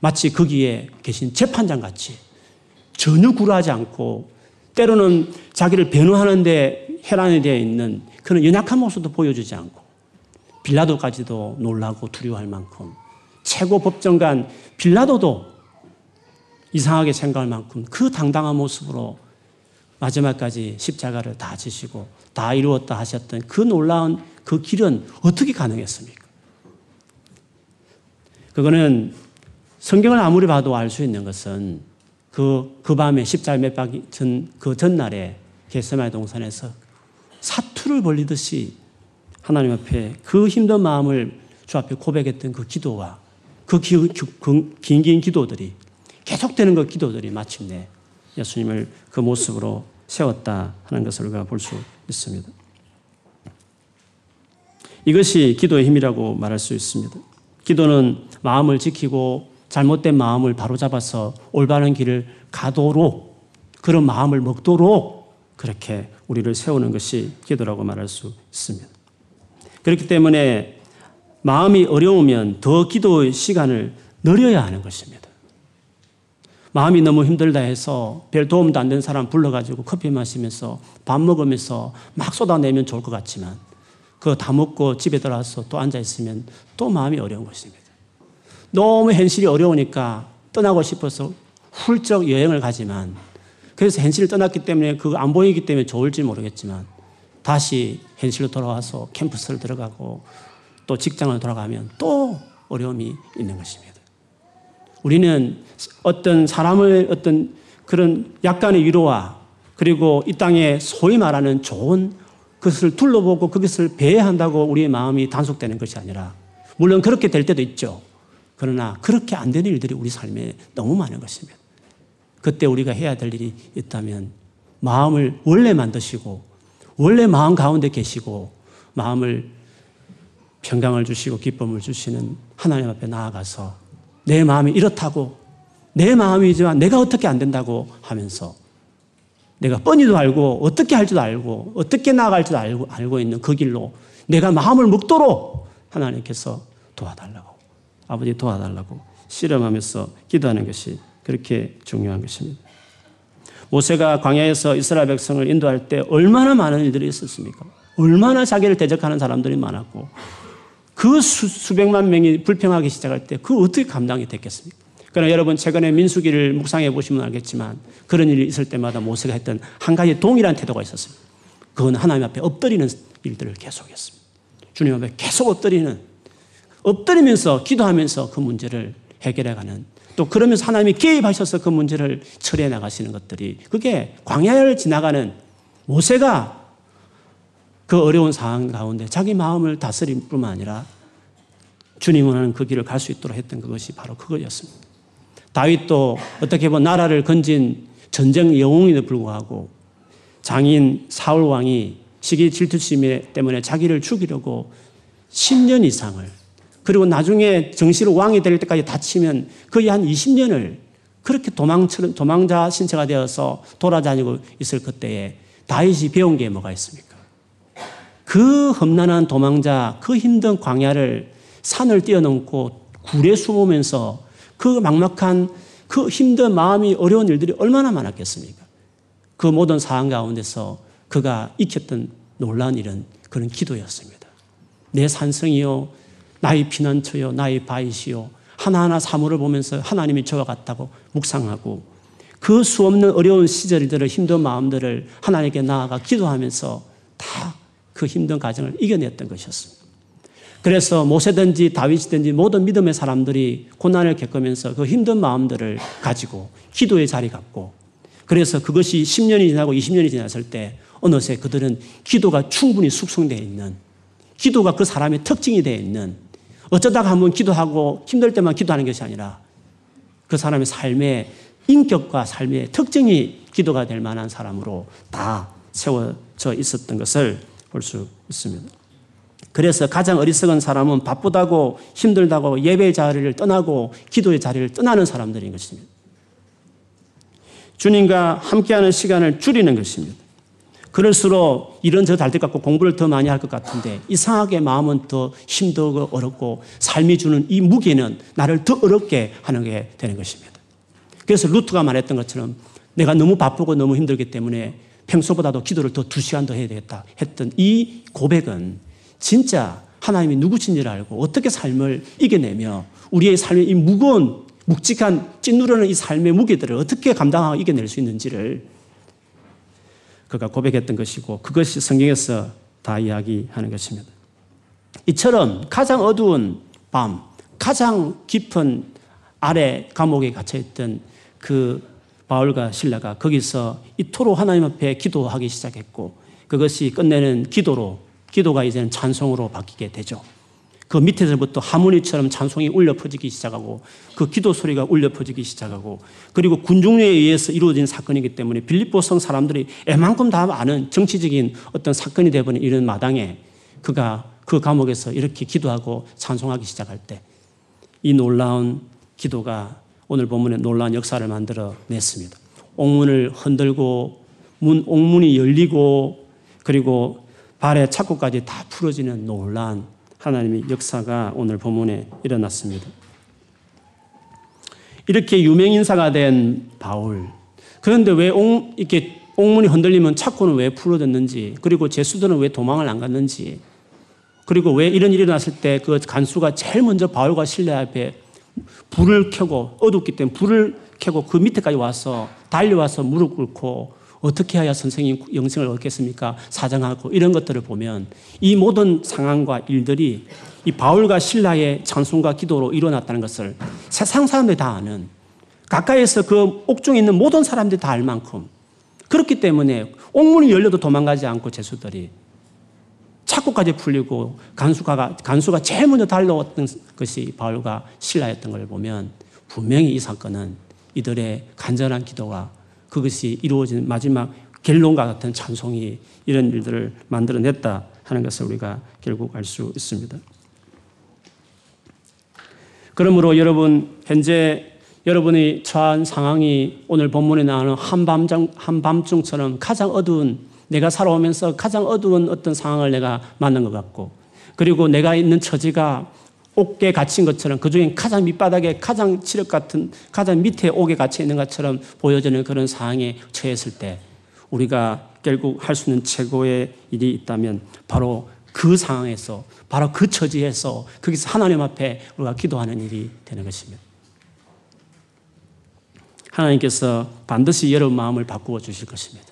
마치 거기에 계신 재판장 같이 전혀 굴하지 않고 때로는 자기를 변호하는데 혈안이 되어 있는 그런 연약한 모습도 보여주지 않고 빌라도까지도 놀라고 두려워할 만큼 최고 법정관 빌라도도 이상하게 생각할 만큼 그 당당한 모습으로 마지막까지 십자가를 다 지시고 다 이루었다 하셨던 그 놀라운 그 길은 어떻게 가능했습니까? 그거는 성경을 아무리 봐도 알 수 있는 것은 그, 그 밤에 박이 전, 그 전날에 게세마의 동산에서 사투를 벌리듯이 하나님 앞에 그 힘든 마음을 주 앞에 고백했던 그 기도와 그 긴긴 기도들이 계속되는 그 기도들이 마침내 예수님을 그 모습으로 세웠다 하는 것을 우리가 볼 수 있습니다. 이것이 기도의 힘이라고 말할 수 있습니다. 기도는 마음을 지키고 잘못된 마음을 바로잡아서 올바른 길을 가도록 그런 마음을 먹도록 그렇게 우리를 세우는 것이 기도라고 말할 수 있습니다. 그렇기 때문에 마음이 어려우면 더 기도 시간을 늘려야 하는 것입니다. 마음이 너무 힘들다 해서 별 도움도 안 된 사람 불러가지고 커피 마시면서 밥 먹으면서 막 쏟아내면 좋을 것 같지만 그거 다 먹고 집에 들어와서 또 앉아있으면 또 마음이 어려운 것입니다. 너무 현실이 어려우니까 떠나고 싶어서 훌쩍 여행을 가지만 그래서 hen실을 떠났기 때문에 그거 안 보이기 때문에 좋을지 모르겠지만 다시 hen실로 돌아와서 캠퍼스를 들어가고 또 직장을 돌아가면 또 어려움이 있는 것입니다. 우리는 어떤 사람을 어떤 그런 약간의 위로와 그리고 이 땅에 소위 말하는 좋은 것을 둘러보고 그것을 배회한다고 우리의 마음이 단속되는 것이 아니라 물론 그렇게 될 때도 있죠. 그러나 그렇게 안 되는 일들이 우리 삶에 너무 많은 것입니다. 그때 우리가 해야 될 일이 있다면 마음을 원래 만드시고 원래 마음 가운데 계시고 마음을 평강을 주시고 기쁨을 주시는 하나님 앞에 나아가서 내 마음이 이렇다고 내 마음이지만 내가 어떻게 안 된다고 하면서 내가 뻔히도 알고 어떻게 할 줄도 알고 어떻게 나아갈 줄도 알고, 알고 있는 그 길로 내가 마음을 먹도록 하나님께서 도와달라고 아버지 도와달라고 실험하면서 기도하는 것이 그렇게 중요한 것입니다. 모세가 광야에서 이스라엘 백성을 인도할 때 얼마나 많은 일들이 있었습니까? 얼마나 자기를 대적하는 사람들이 많았고 그 수, 백만 명이 불평하기 시작할 때 그 어떻게 감당이 됐겠습니까? 그러나 여러분 최근에 민수기를 묵상해 보시면 알겠지만 그런 일이 있을 때마다 모세가 했던 한 가지 동일한 태도가 있었습니다. 그건 하나님 앞에 엎드리는 일들을 계속했습니다. 주님 앞에 계속 엎드리는 엎드리면서 기도하면서 그 문제를 해결해가는 또 그러면서 하나님이 개입하셔서 그 문제를 처리해 나가시는 것들이 그게 광야를 지나가는 모세가 그 어려운 상황 가운데 자기 마음을 다스릴 뿐만 아니라 주님 원하는 그 길을 갈 수 있도록 했던 그것이 바로 그거였습니다. 다윗도 어떻게 보면 나라를 건진 전쟁 영웅에도 불구하고 장인 사울 왕이 시기 질투심 때문에 자기를 죽이려고 10년 이상을 그리고 나중에 정시로 왕이 될 때까지 다치면 거의 한 20년을 그렇게 도망처럼 도망자 신체가 되어서 돌아다니고 있을 그때에 다윗이 배운 게 뭐가 있습니까? 그 험난한 도망자, 그 힘든 광야를 산을 뛰어넘고 굴에 숨으면서 그 막막한 그 힘든 마음이 어려운 일들이 얼마나 많았겠습니까? 그 모든 상황 가운데서 그가 익혔던 놀라운 일은 그런 기도였습니다. 내 산성이요, 나의 피난처요, 나의 바위시요, 하나하나 사물을 보면서 하나님이 저와 같다고 묵상하고 그 수없는 어려운 시절들을 힘든 마음들을 하나님께 나아가 기도하면서 다 그 힘든 과정을 이겨냈던 것이었습니다. 그래서 모세든지 다윗이든지 모든 믿음의 사람들이 고난을 겪으면서 그 힘든 마음들을 가지고 기도의 자리 갖고 그래서 그것이 10년이 지나고 20년이 지났을 때 어느새 그들은 기도가 충분히 숙성되어 있는 기도가 그 사람의 특징이 되어 있는 어쩌다가 한번 기도하고 힘들 때만 기도하는 것이 아니라 그 사람의 삶의 인격과 삶의 특징이 기도가 될 만한 사람으로 다 세워져 있었던 것을 볼 수 있습니다. 그래서 가장 어리석은 사람은 바쁘다고 힘들다고 예배의 자리를 떠나고 기도의 자리를 떠나는 사람들인 것입니다. 주님과 함께하는 시간을 줄이는 것입니다. 그럴수록 이런저 달들 같고 공부를 더 많이 할 것 같은데 이상하게 마음은 더 힘들고 어렵고 삶이 주는 이 무게는 나를 더 어렵게 하는 게 되는 것입니다. 그래서 루트가 말했던 것처럼 내가 너무 바쁘고 너무 힘들기 때문에 평소보다도 기도를 더 두 시간 더 해야 되겠다 했던 이 고백은 진짜 하나님이 누구신지를 알고 어떻게 삶을 이겨내며 우리의 삶의 이 무거운 묵직한 찐누르는 이 삶의 무게들을 어떻게 감당하고 이겨낼 수 있는지를 그가 고백했던 것이고 그것이 성경에서 다 이야기하는 것입니다. 이처럼 가장 어두운 밤, 가장 깊은 아래 감옥에 갇혀있던 그 바울과 신라가 거기서 이토록 하나님 앞에 기도하기 시작했고 그것이 끝내는 기도로, 기도가 이제는 찬송으로 바뀌게 되죠. 그 밑에서부터 하모니처럼 찬송이 울려 퍼지기 시작하고 그 기도 소리가 울려 퍼지기 시작하고 그리고 군중에 의해서 이루어진 사건이기 때문에 빌립보 성 사람들이 애만큼 다 아는 정치적인 어떤 사건이 되어버린 이런 마당에 그가 그 감옥에서 이렇게 기도하고 찬송하기 시작할 때 이 놀라운 기도가 오늘 본문에 놀라운 역사를 만들어 냈습니다. 옥문을 흔들고 문, 옥문이 열리고 그리고 발의 착고까지 다 풀어지는 놀라운 하나님의 역사가 오늘 본문에 일어났습니다. 이렇게 유명 인사가 된 바울. 그런데 왜 옥, 이렇게 옥문이 흔들리면 차코는 왜 풀어졌는지, 그리고 제수들은 왜 도망을 안 갔는지, 그리고 왜 이런 일이 일어났을 때 그 간수가 제일 먼저 바울과 신뢰 앞에 불을 켜고 어둡기 때문에 불을 캐고 그 밑에까지 와서 달려와서 무릎 꿇고 어떻게 해야 선생님 영생을 얻겠습니까? 사정하고 이런 것들을 보면 이 모든 상황과 일들이 이 바울과 신라의 찬송과 기도로 일어났다는 것을 세상 사람들이 다 아는 가까이에서 그 옥중에 있는 모든 사람들이 다 알 만큼 그렇기 때문에 옥문이 열려도 도망가지 않고 제수들이 착고까지 풀리고 간수가, 간수가 제일 먼저 달려왔던 것이 바울과 신라였던 걸 보면 분명히 이 사건은 이들의 간절한 기도가 그것이 이루어진 마지막 결론과 같은 찬송이 이런 일들을 만들어냈다 하는 것을 우리가 결국 알 수 있습니다. 그러므로 여러분 현재 여러분이 처한 상황이 오늘 본문에 나오는 한밤중, 한밤중처럼 가장 어두운 내가 살아오면서 가장 어두운 어떤 상황을 내가 만난 것 같고 그리고 내가 있는 처지가 옥에 갇힌 것처럼 그 중에 가장 밑바닥에 가장 치력 같은 가장 밑에 옥에 갇혀 있는 것처럼 보여지는 그런 상황에 처했을 때 우리가 결국 할 수 있는 최고의 일이 있다면 바로 그 상황에서 바로 그 처지에서 거기서 하나님 앞에 우리가 기도하는 일이 되는 것입니다. 하나님께서 반드시 여러분 마음을 바꾸어 주실 것입니다.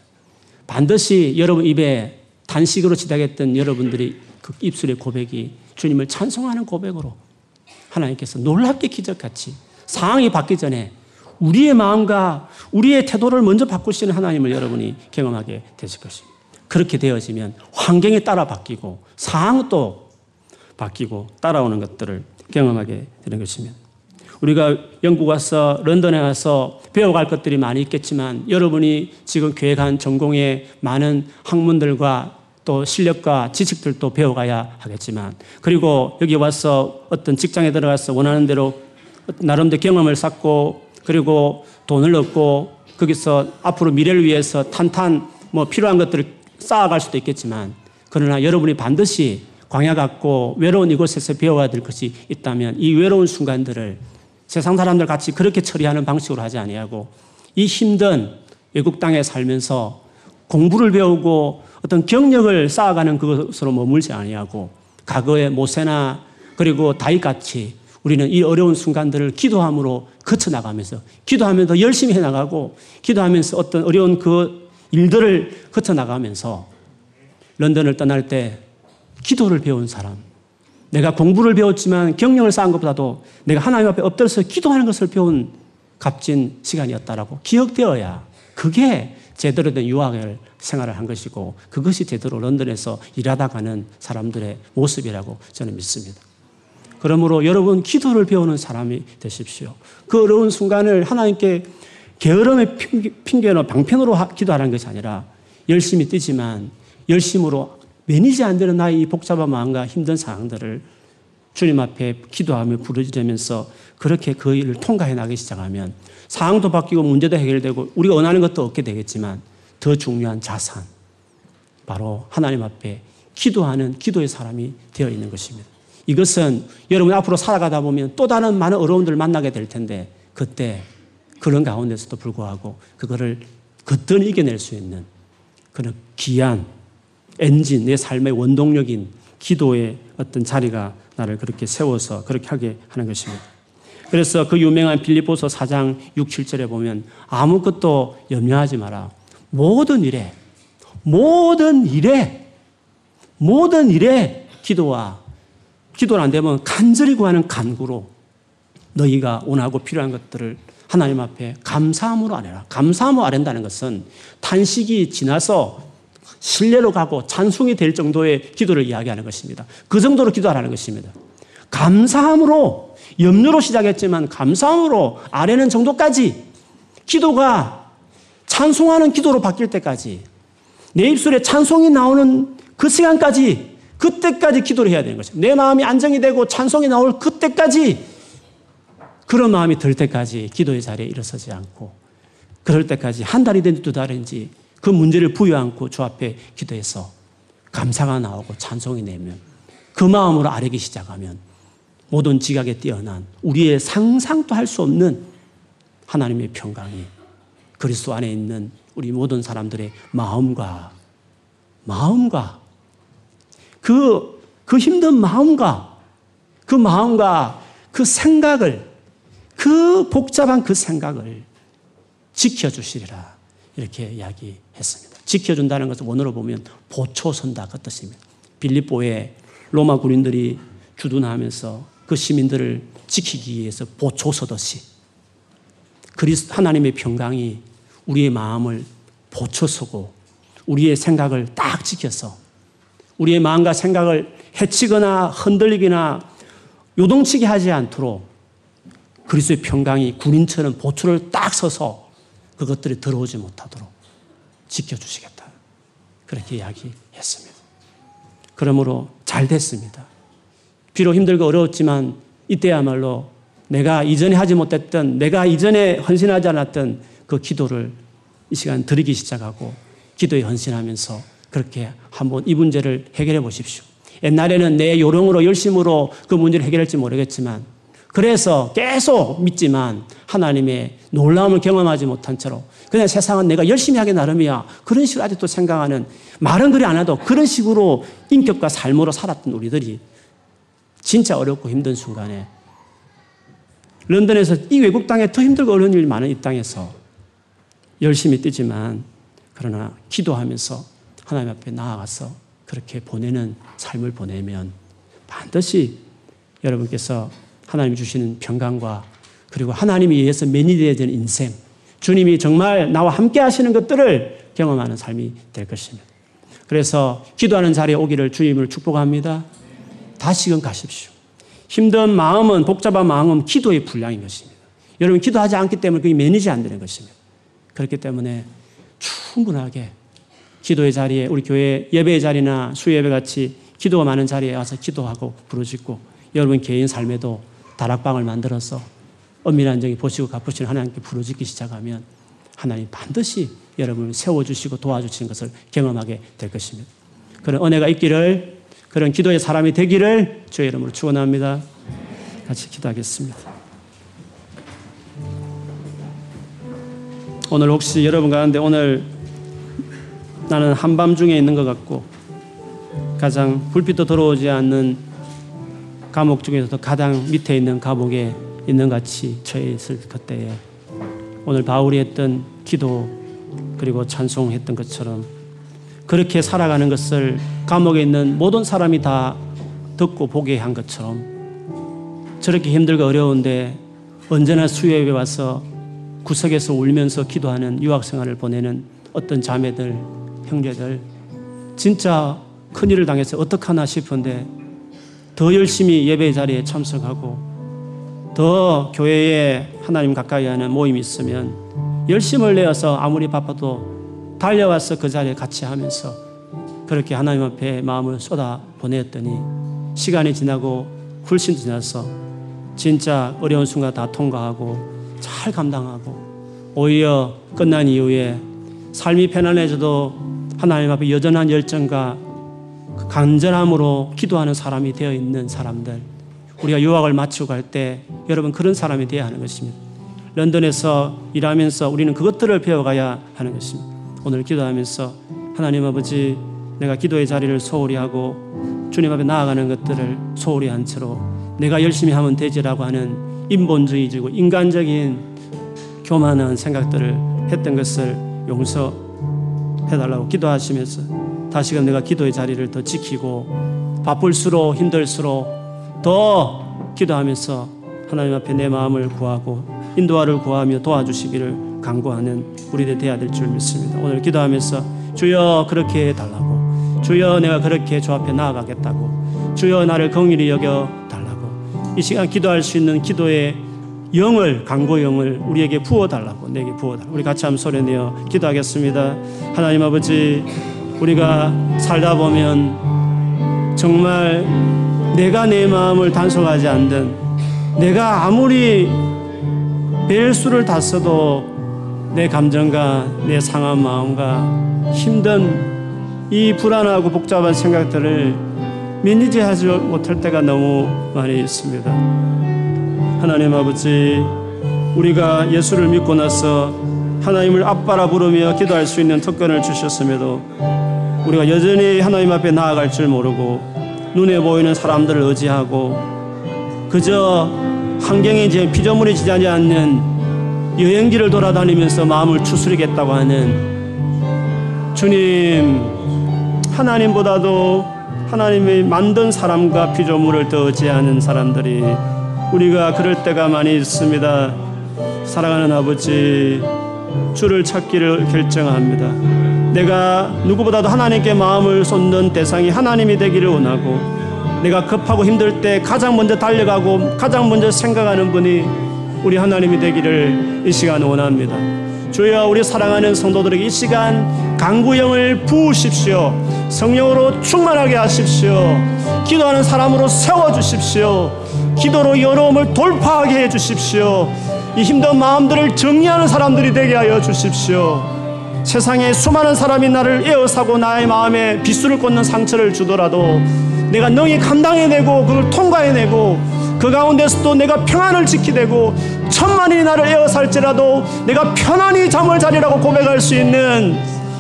반드시 여러분 입에 단식으로 지닥했던 여러분들이 그 입술의 고백이 주님을 찬송하는 고백으로 하나님께서 놀랍게 기적같이 상황이 바뀌기 전에 우리의 마음과 우리의 태도를 먼저 바꾸시는 하나님을 여러분이 경험하게 되실 것입니다. 그렇게 되어지면 환경에 따라 바뀌고 상황도 바뀌고 따라오는 것들을 경험하게 되는 것입니다. 우리가 영국 와서 런던에 와서 배워갈 것들이 많이 있겠지만 여러분이 지금 계획한 전공의 많은 학문들과 또 실력과 지식들도 배워가야 하겠지만 그리고 여기 와서 어떤 직장에 들어가서 원하는 대로 나름대로 경험을 쌓고 그리고 돈을 얻고 거기서 앞으로 미래를 위해서 탄탄 뭐 필요한 것들을 쌓아갈 수도 있겠지만 그러나 여러분이 반드시 광야 같고 외로운 이곳에서 배워야 될 것이 있다면 이 외로운 순간들을 세상 사람들 같이 그렇게 처리하는 방식으로 하지 아니하고 이 힘든 외국 땅에 살면서 공부를 배우고 어떤 경력을 쌓아가는 그것으로 머물지 아니하고 과거의 모세나 그리고 다윗 같이 우리는 이 어려운 순간들을 기도함으로 거쳐 나가면서 기도하면서 열심히 해 나가고 기도하면서 어떤 어려운 그 일들을 거쳐 나가면서 런던을 떠날 때 기도를 배운 사람. 내가 공부를 배웠지만 경력을 쌓은 것보다도 내가 하나님 앞에 엎드려서 기도하는 것을 배운 값진 시간이었다라고 기억되어야 그게 제대로 된 유학을 생활을 한 것이고 그것이 제대로 런던에서 일하다 가는 사람들의 모습이라고 저는 믿습니다. 그러므로 여러분 기도를 배우는 사람이 되십시오. 그 어려운 순간을 하나님께 게으름의 핑계로 방편으로 기도하는 것이 아니라 열심히 뛰지만 열심으로 매니지 안 되는 나의 이 복잡한 마음과 힘든 상황들을 주님 앞에 기도하며 부르짖으면서 그렇게 그 일을 통과해 나기 시작하면 상황도 바뀌고 문제도 해결되고 우리가 원하는 것도 얻게 되겠지만 더 중요한 자산 바로 하나님 앞에 기도하는 기도의 사람이 되어 있는 것입니다. 이것은 여러분 앞으로 살아가다 보면 또 다른 많은 어려움들을 만나게 될 텐데 그때 그런 가운데서도 불구하고 그거를 그뜬 이겨낼 수 있는 그런 귀한 엔진, 내 삶의 원동력인 기도의 어떤 자리가 나를 그렇게 세워서 그렇게 하게 하는 것입니다. 그래서 그 유명한 빌립보서 4장 6, 7절에 보면 아무것도 염려하지 마라. 모든 일에, 모든 일에, 모든 일에 기도와 기도를 안 되면 간절히 구하는 간구로 너희가 원하고 필요한 것들을 하나님 앞에 감사함으로 아뢰라. 감사함으로 아랜다는 것은 탄식이 지나서 신뢰로 가고 찬송이 될 정도의 기도를 이야기하는 것입니다. 그 정도로 기도하라는 것입니다. 감사함으로 염려로 시작했지만 감사함으로 아래는 정도까지 기도가 찬송하는 기도로 바뀔 때까지 내 입술에 찬송이 나오는 그 시간까지 그때까지 기도를 해야 되는 것입니다. 내 마음이 안정이 되고 찬송이 나올 그때까지 그런 마음이 들 때까지 기도의 자리에 일어서지 않고 그럴 때까지 한 달이든지 두 달인지 그 문제를 부여 안고 주 앞에 기도해서 감사가 나오고 찬송이 내면 그 마음으로 아뢰기 시작하면 모든 지각에 뛰어난 우리의 상상도 할 수 없는 하나님의 평강이 그리스도 안에 있는 우리 모든 사람들의 마음과 마음과 그, 그 힘든 마음과 그 마음과 그 생각을 그 복잡한 그 생각을 지켜주시리라. 이렇게 이야기했습니다. 지켜준다는 것을 원어로 보면 보초선다 그 뜻입니다. 빌립보에 로마 군인들이 주둔하면서 그 시민들을 지키기 위해서 보초서듯이 그리스 하나님의 평강이 우리의 마음을 보초서고 우리의 생각을 딱 지켜서 우리의 마음과 생각을 해치거나 흔들리거나 요동치게 하지 않도록 그리스도의 평강이 군인처럼 보초를 딱 서서 그것들이 들어오지 못하도록 지켜주시겠다. 그렇게 이야기했습니다. 그러므로 잘 됐습니다. 비록 힘들고 어려웠지만 이때야말로 내가 이전에 하지 못했던, 내가 이전에 헌신하지 않았던 그 기도를 이 시간 드리기 시작하고 기도에 헌신하면서 그렇게 한번 이 문제를 해결해 보십시오. 옛날에는 내 요령으로 열심으로 그 문제를 해결할지 모르겠지만 그래서 계속 믿지만 하나님의 놀라움을 경험하지 못한 채로 그냥 세상은 내가 열심히 하기 나름이야. 그런 식으로 아직도 생각하는 말은 그리 안 해도 그런 식으로 인격과 삶으로 살았던 우리들이 진짜 어렵고 힘든 순간에 런던에서 이 외국 땅에 더 힘들고 어려운 일이 많은 이 땅에서 열심히 뛰지만 그러나 기도하면서 하나님 앞에 나아가서 그렇게 보내는 삶을 보내면 반드시 여러분께서 하나님 주시는 평강과 그리고 하나님에 의해서 매니되어지는 인생, 주님이 정말 나와 함께 하시는 것들을 경험하는 삶이 될 것입니다. 그래서 기도하는 자리에 오기를 주님을 축복합니다. 다시금 가십시오. 힘든 마음은, 복잡한 마음은 기도의 분량인 것입니다. 여러분, 기도하지 않기 때문에 그게 매니지 안 되는 것입니다. 그렇기 때문에 충분하게 기도의 자리에 우리 교회 예배의 자리나 수예배 같이 기도가 많은 자리에 와서 기도하고 부르짖고 여러분 개인 삶에도 다락방을 만들어서 엄밀한 정이 보시고 갚으시는 하나님께 부르짖기 시작하면 하나님 반드시 여러분을 세워주시고 도와주시는 것을 경험하게 될 것입니다. 그런 은혜가 있기를 그런 기도의 사람이 되기를 주의 이름으로 축원합니다. 같이 기도하겠습니다. 오늘 혹시 여러분 가운데 오늘 나는 한밤중에 있는 것 같고 가장 불빛도 들어오지 않는 감옥 중에서도 가장 밑에 있는 감옥에 있는 같이 처해 있을 그때에 오늘 바울이 했던 기도 그리고 찬송했던 것처럼 그렇게 살아가는 것을 감옥에 있는 모든 사람이 다 듣고 보게 한 것처럼 저렇게 힘들고 어려운데 언제나 수요일에 와서 구석에서 울면서 기도하는 유학 생활을 보내는 어떤 자매들 형제들 진짜 큰일을 당해서 어떡하나 싶은데 더 열심히 예배 자리에 참석하고 더 교회에 하나님 가까이 하는 모임이 있으면 열심을 내어서 아무리 바빠도 달려와서 그 자리에 같이 하면서 그렇게 하나님 앞에 마음을 쏟아 보냈더니 시간이 지나고 훨씬 지나서 진짜 어려운 순간 다 통과하고 잘 감당하고 오히려 끝난 이후에 삶이 편안해져도 하나님 앞에 여전한 열정과 그 간절함으로 기도하는 사람이 되어 있는 사람들. 우리가 유학을 마치고 갈 때 여러분 그런 사람이 되어야 하는 것입니다. 런던에서 일하면서 우리는 그것들을 배워가야 하는 것입니다. 오늘 기도하면서 하나님 아버지 내가 기도의 자리를 소홀히 하고 주님 앞에 나아가는 것들을 소홀히 한 채로 내가 열심히 하면 되지라고 하는 인본주의적이고 인간적인 교만한 생각들을 했던 것을 용서 해달라고 기도하시면서 다시금 내가 기도의 자리를 더 지키고 바쁠수록 힘들수록 더 기도하면서 하나님 앞에 내 마음을 구하고 인도하를 구하며 도와주시기를 간구하는 우리들 돼야 될 줄 믿습니다. 오늘 기도하면서 주여 그렇게 해달라고 주여 내가 그렇게 주 앞에 나아가겠다고 주여 나를 긍휼히 여겨 달라고 이 시간 기도할 수 있는 기도의 영을 강고 영을 우리에게 부어 달라고 내게 부어 달라고 우리 같이 한번 소리 내어 기도하겠습니다. 하나님 아버지 우리가 살다 보면 정말 내가 내 마음을 단속하지 않든 내가 아무리 벨수를 다 써도 내 감정과 내 상한 마음과 힘든 이 불안하고 복잡한 생각들을 매니지하지 못할 때가 너무 많이 있습니다. 하나님 아버지, 우리가 예수를 믿고 나서 하나님을 아빠라 부르며 기도할 수 있는 특권을 주셨음에도 우리가 여전히 하나님 앞에 나아갈 줄 모르고 눈에 보이는 사람들을 의지하고 그저 환경이 이제 피조물이 지나지 않는 여행지를 돌아다니면서 마음을 추스리겠다고 하는 주님 하나님보다도 하나님이 만든 사람과 피조물을 더 의지하는 사람들이 우리가 그럴 때가 많이 있습니다. 사랑하는 아버지 주를 찾기를 결정합니다. 내가 누구보다도 하나님께 마음을 쏟는 대상이 하나님이 되기를 원하고 내가 급하고 힘들 때 가장 먼저 달려가고 가장 먼저 생각하는 분이 우리 하나님이 되기를 이 시간 원합니다. 주여 우리 사랑하는 성도들에게 이 시간 강구영을 부으십시오. 성령으로 충만하게 하십시오. 기도하는 사람으로 세워 주십시오. 기도로 어려움을 돌파하게 해 주십시오. 이 힘든 마음들을 정리하는 사람들이 되게 하여 주십시오. 세상에 수많은 사람이 나를 에어사고 나의 마음에 비수를 꽂는 상처를 주더라도 내가 능히 감당해내고 그걸 통과해내고 그 가운데서도 내가 평안을 지키되고 천만인이 나를 에어살지라도 내가 편안히 잠을 자리라고 고백할 수 있는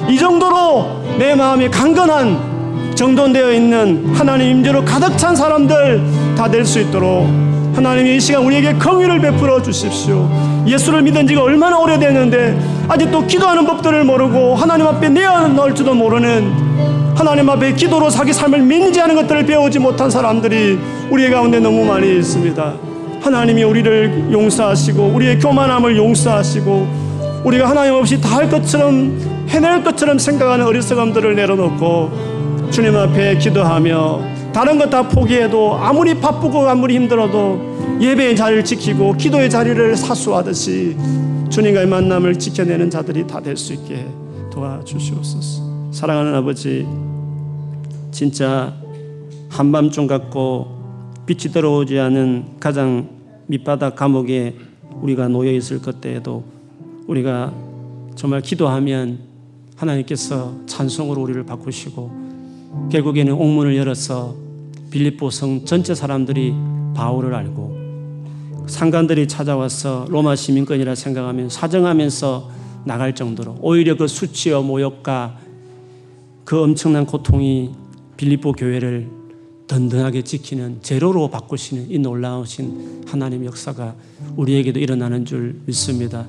이 정도로 내 마음이 강건한 정돈되어 있는 하나님 임재로 가득 찬 사람들 다 될 수 있도록 하나님이 이 시간 우리에게 긍휼을 베풀어 주십시오. 예수를 믿은 지가 얼마나 오래됐는데 아직도 기도하는 법들을 모르고 하나님 앞에 내어놓을지도 모르는 하나님 앞에 기도로 자기 삶을 민지하는 것들을 배우지 못한 사람들이 우리 가운데 너무 많이 있습니다. 하나님이 우리를 용서하시고 우리의 교만함을 용서하시고 우리가 하나님 없이 다 할 것처럼 해낼 것처럼 생각하는 어리석음들을 내려놓고 주님 앞에 기도하며 다른 것 다 포기해도 아무리 바쁘고 아무리 힘들어도 예배의 자리를 지키고 기도의 자리를 사수하듯이 주님과의 만남을 지켜내는 자들이 다 될 수 있게 도와주시옵소서. 사랑하는 아버지, 진짜 한밤중 같고 빛이 들어오지 않은 가장 밑바닥 감옥에 우리가 놓여 있을 그때에도 우리가 정말 기도하면 하나님께서 찬송으로 우리를 바꾸시고 결국에는 옥문을 열어서 빌립보 성 전체 사람들이 바울을 알고 상관들이 찾아와서 로마 시민권이라 생각하면 사정하면서 나갈 정도로 오히려 그 수치와 모욕과 그 엄청난 고통이 빌립보 교회를 든든하게 지키는 제로로 바꾸시는 이 놀라우신 하나님 역사가 우리에게도 일어나는 줄 믿습니다.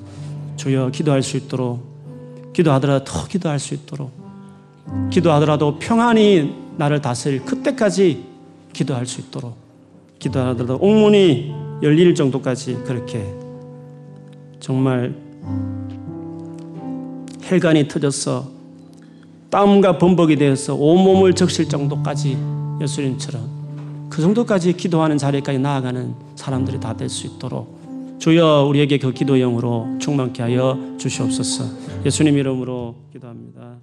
주여 기도할 수 있도록 기도하더라도 더 기도할 수 있도록 기도하더라도 평안히 나를 다스릴 그때까지 기도할 수 있도록 기도하더라도 옥문이 열릴 정도까지 그렇게 정말 혈관이 터져서 땀과 범벅이 되어서 온몸을 적실 정도까지 예수님처럼 그 정도까지 기도하는 자리까지 나아가는 사람들이 다 될 수 있도록 주여 우리에게 그 기도형으로 충만케 하여 주시옵소서 예수님 이름으로 기도합니다.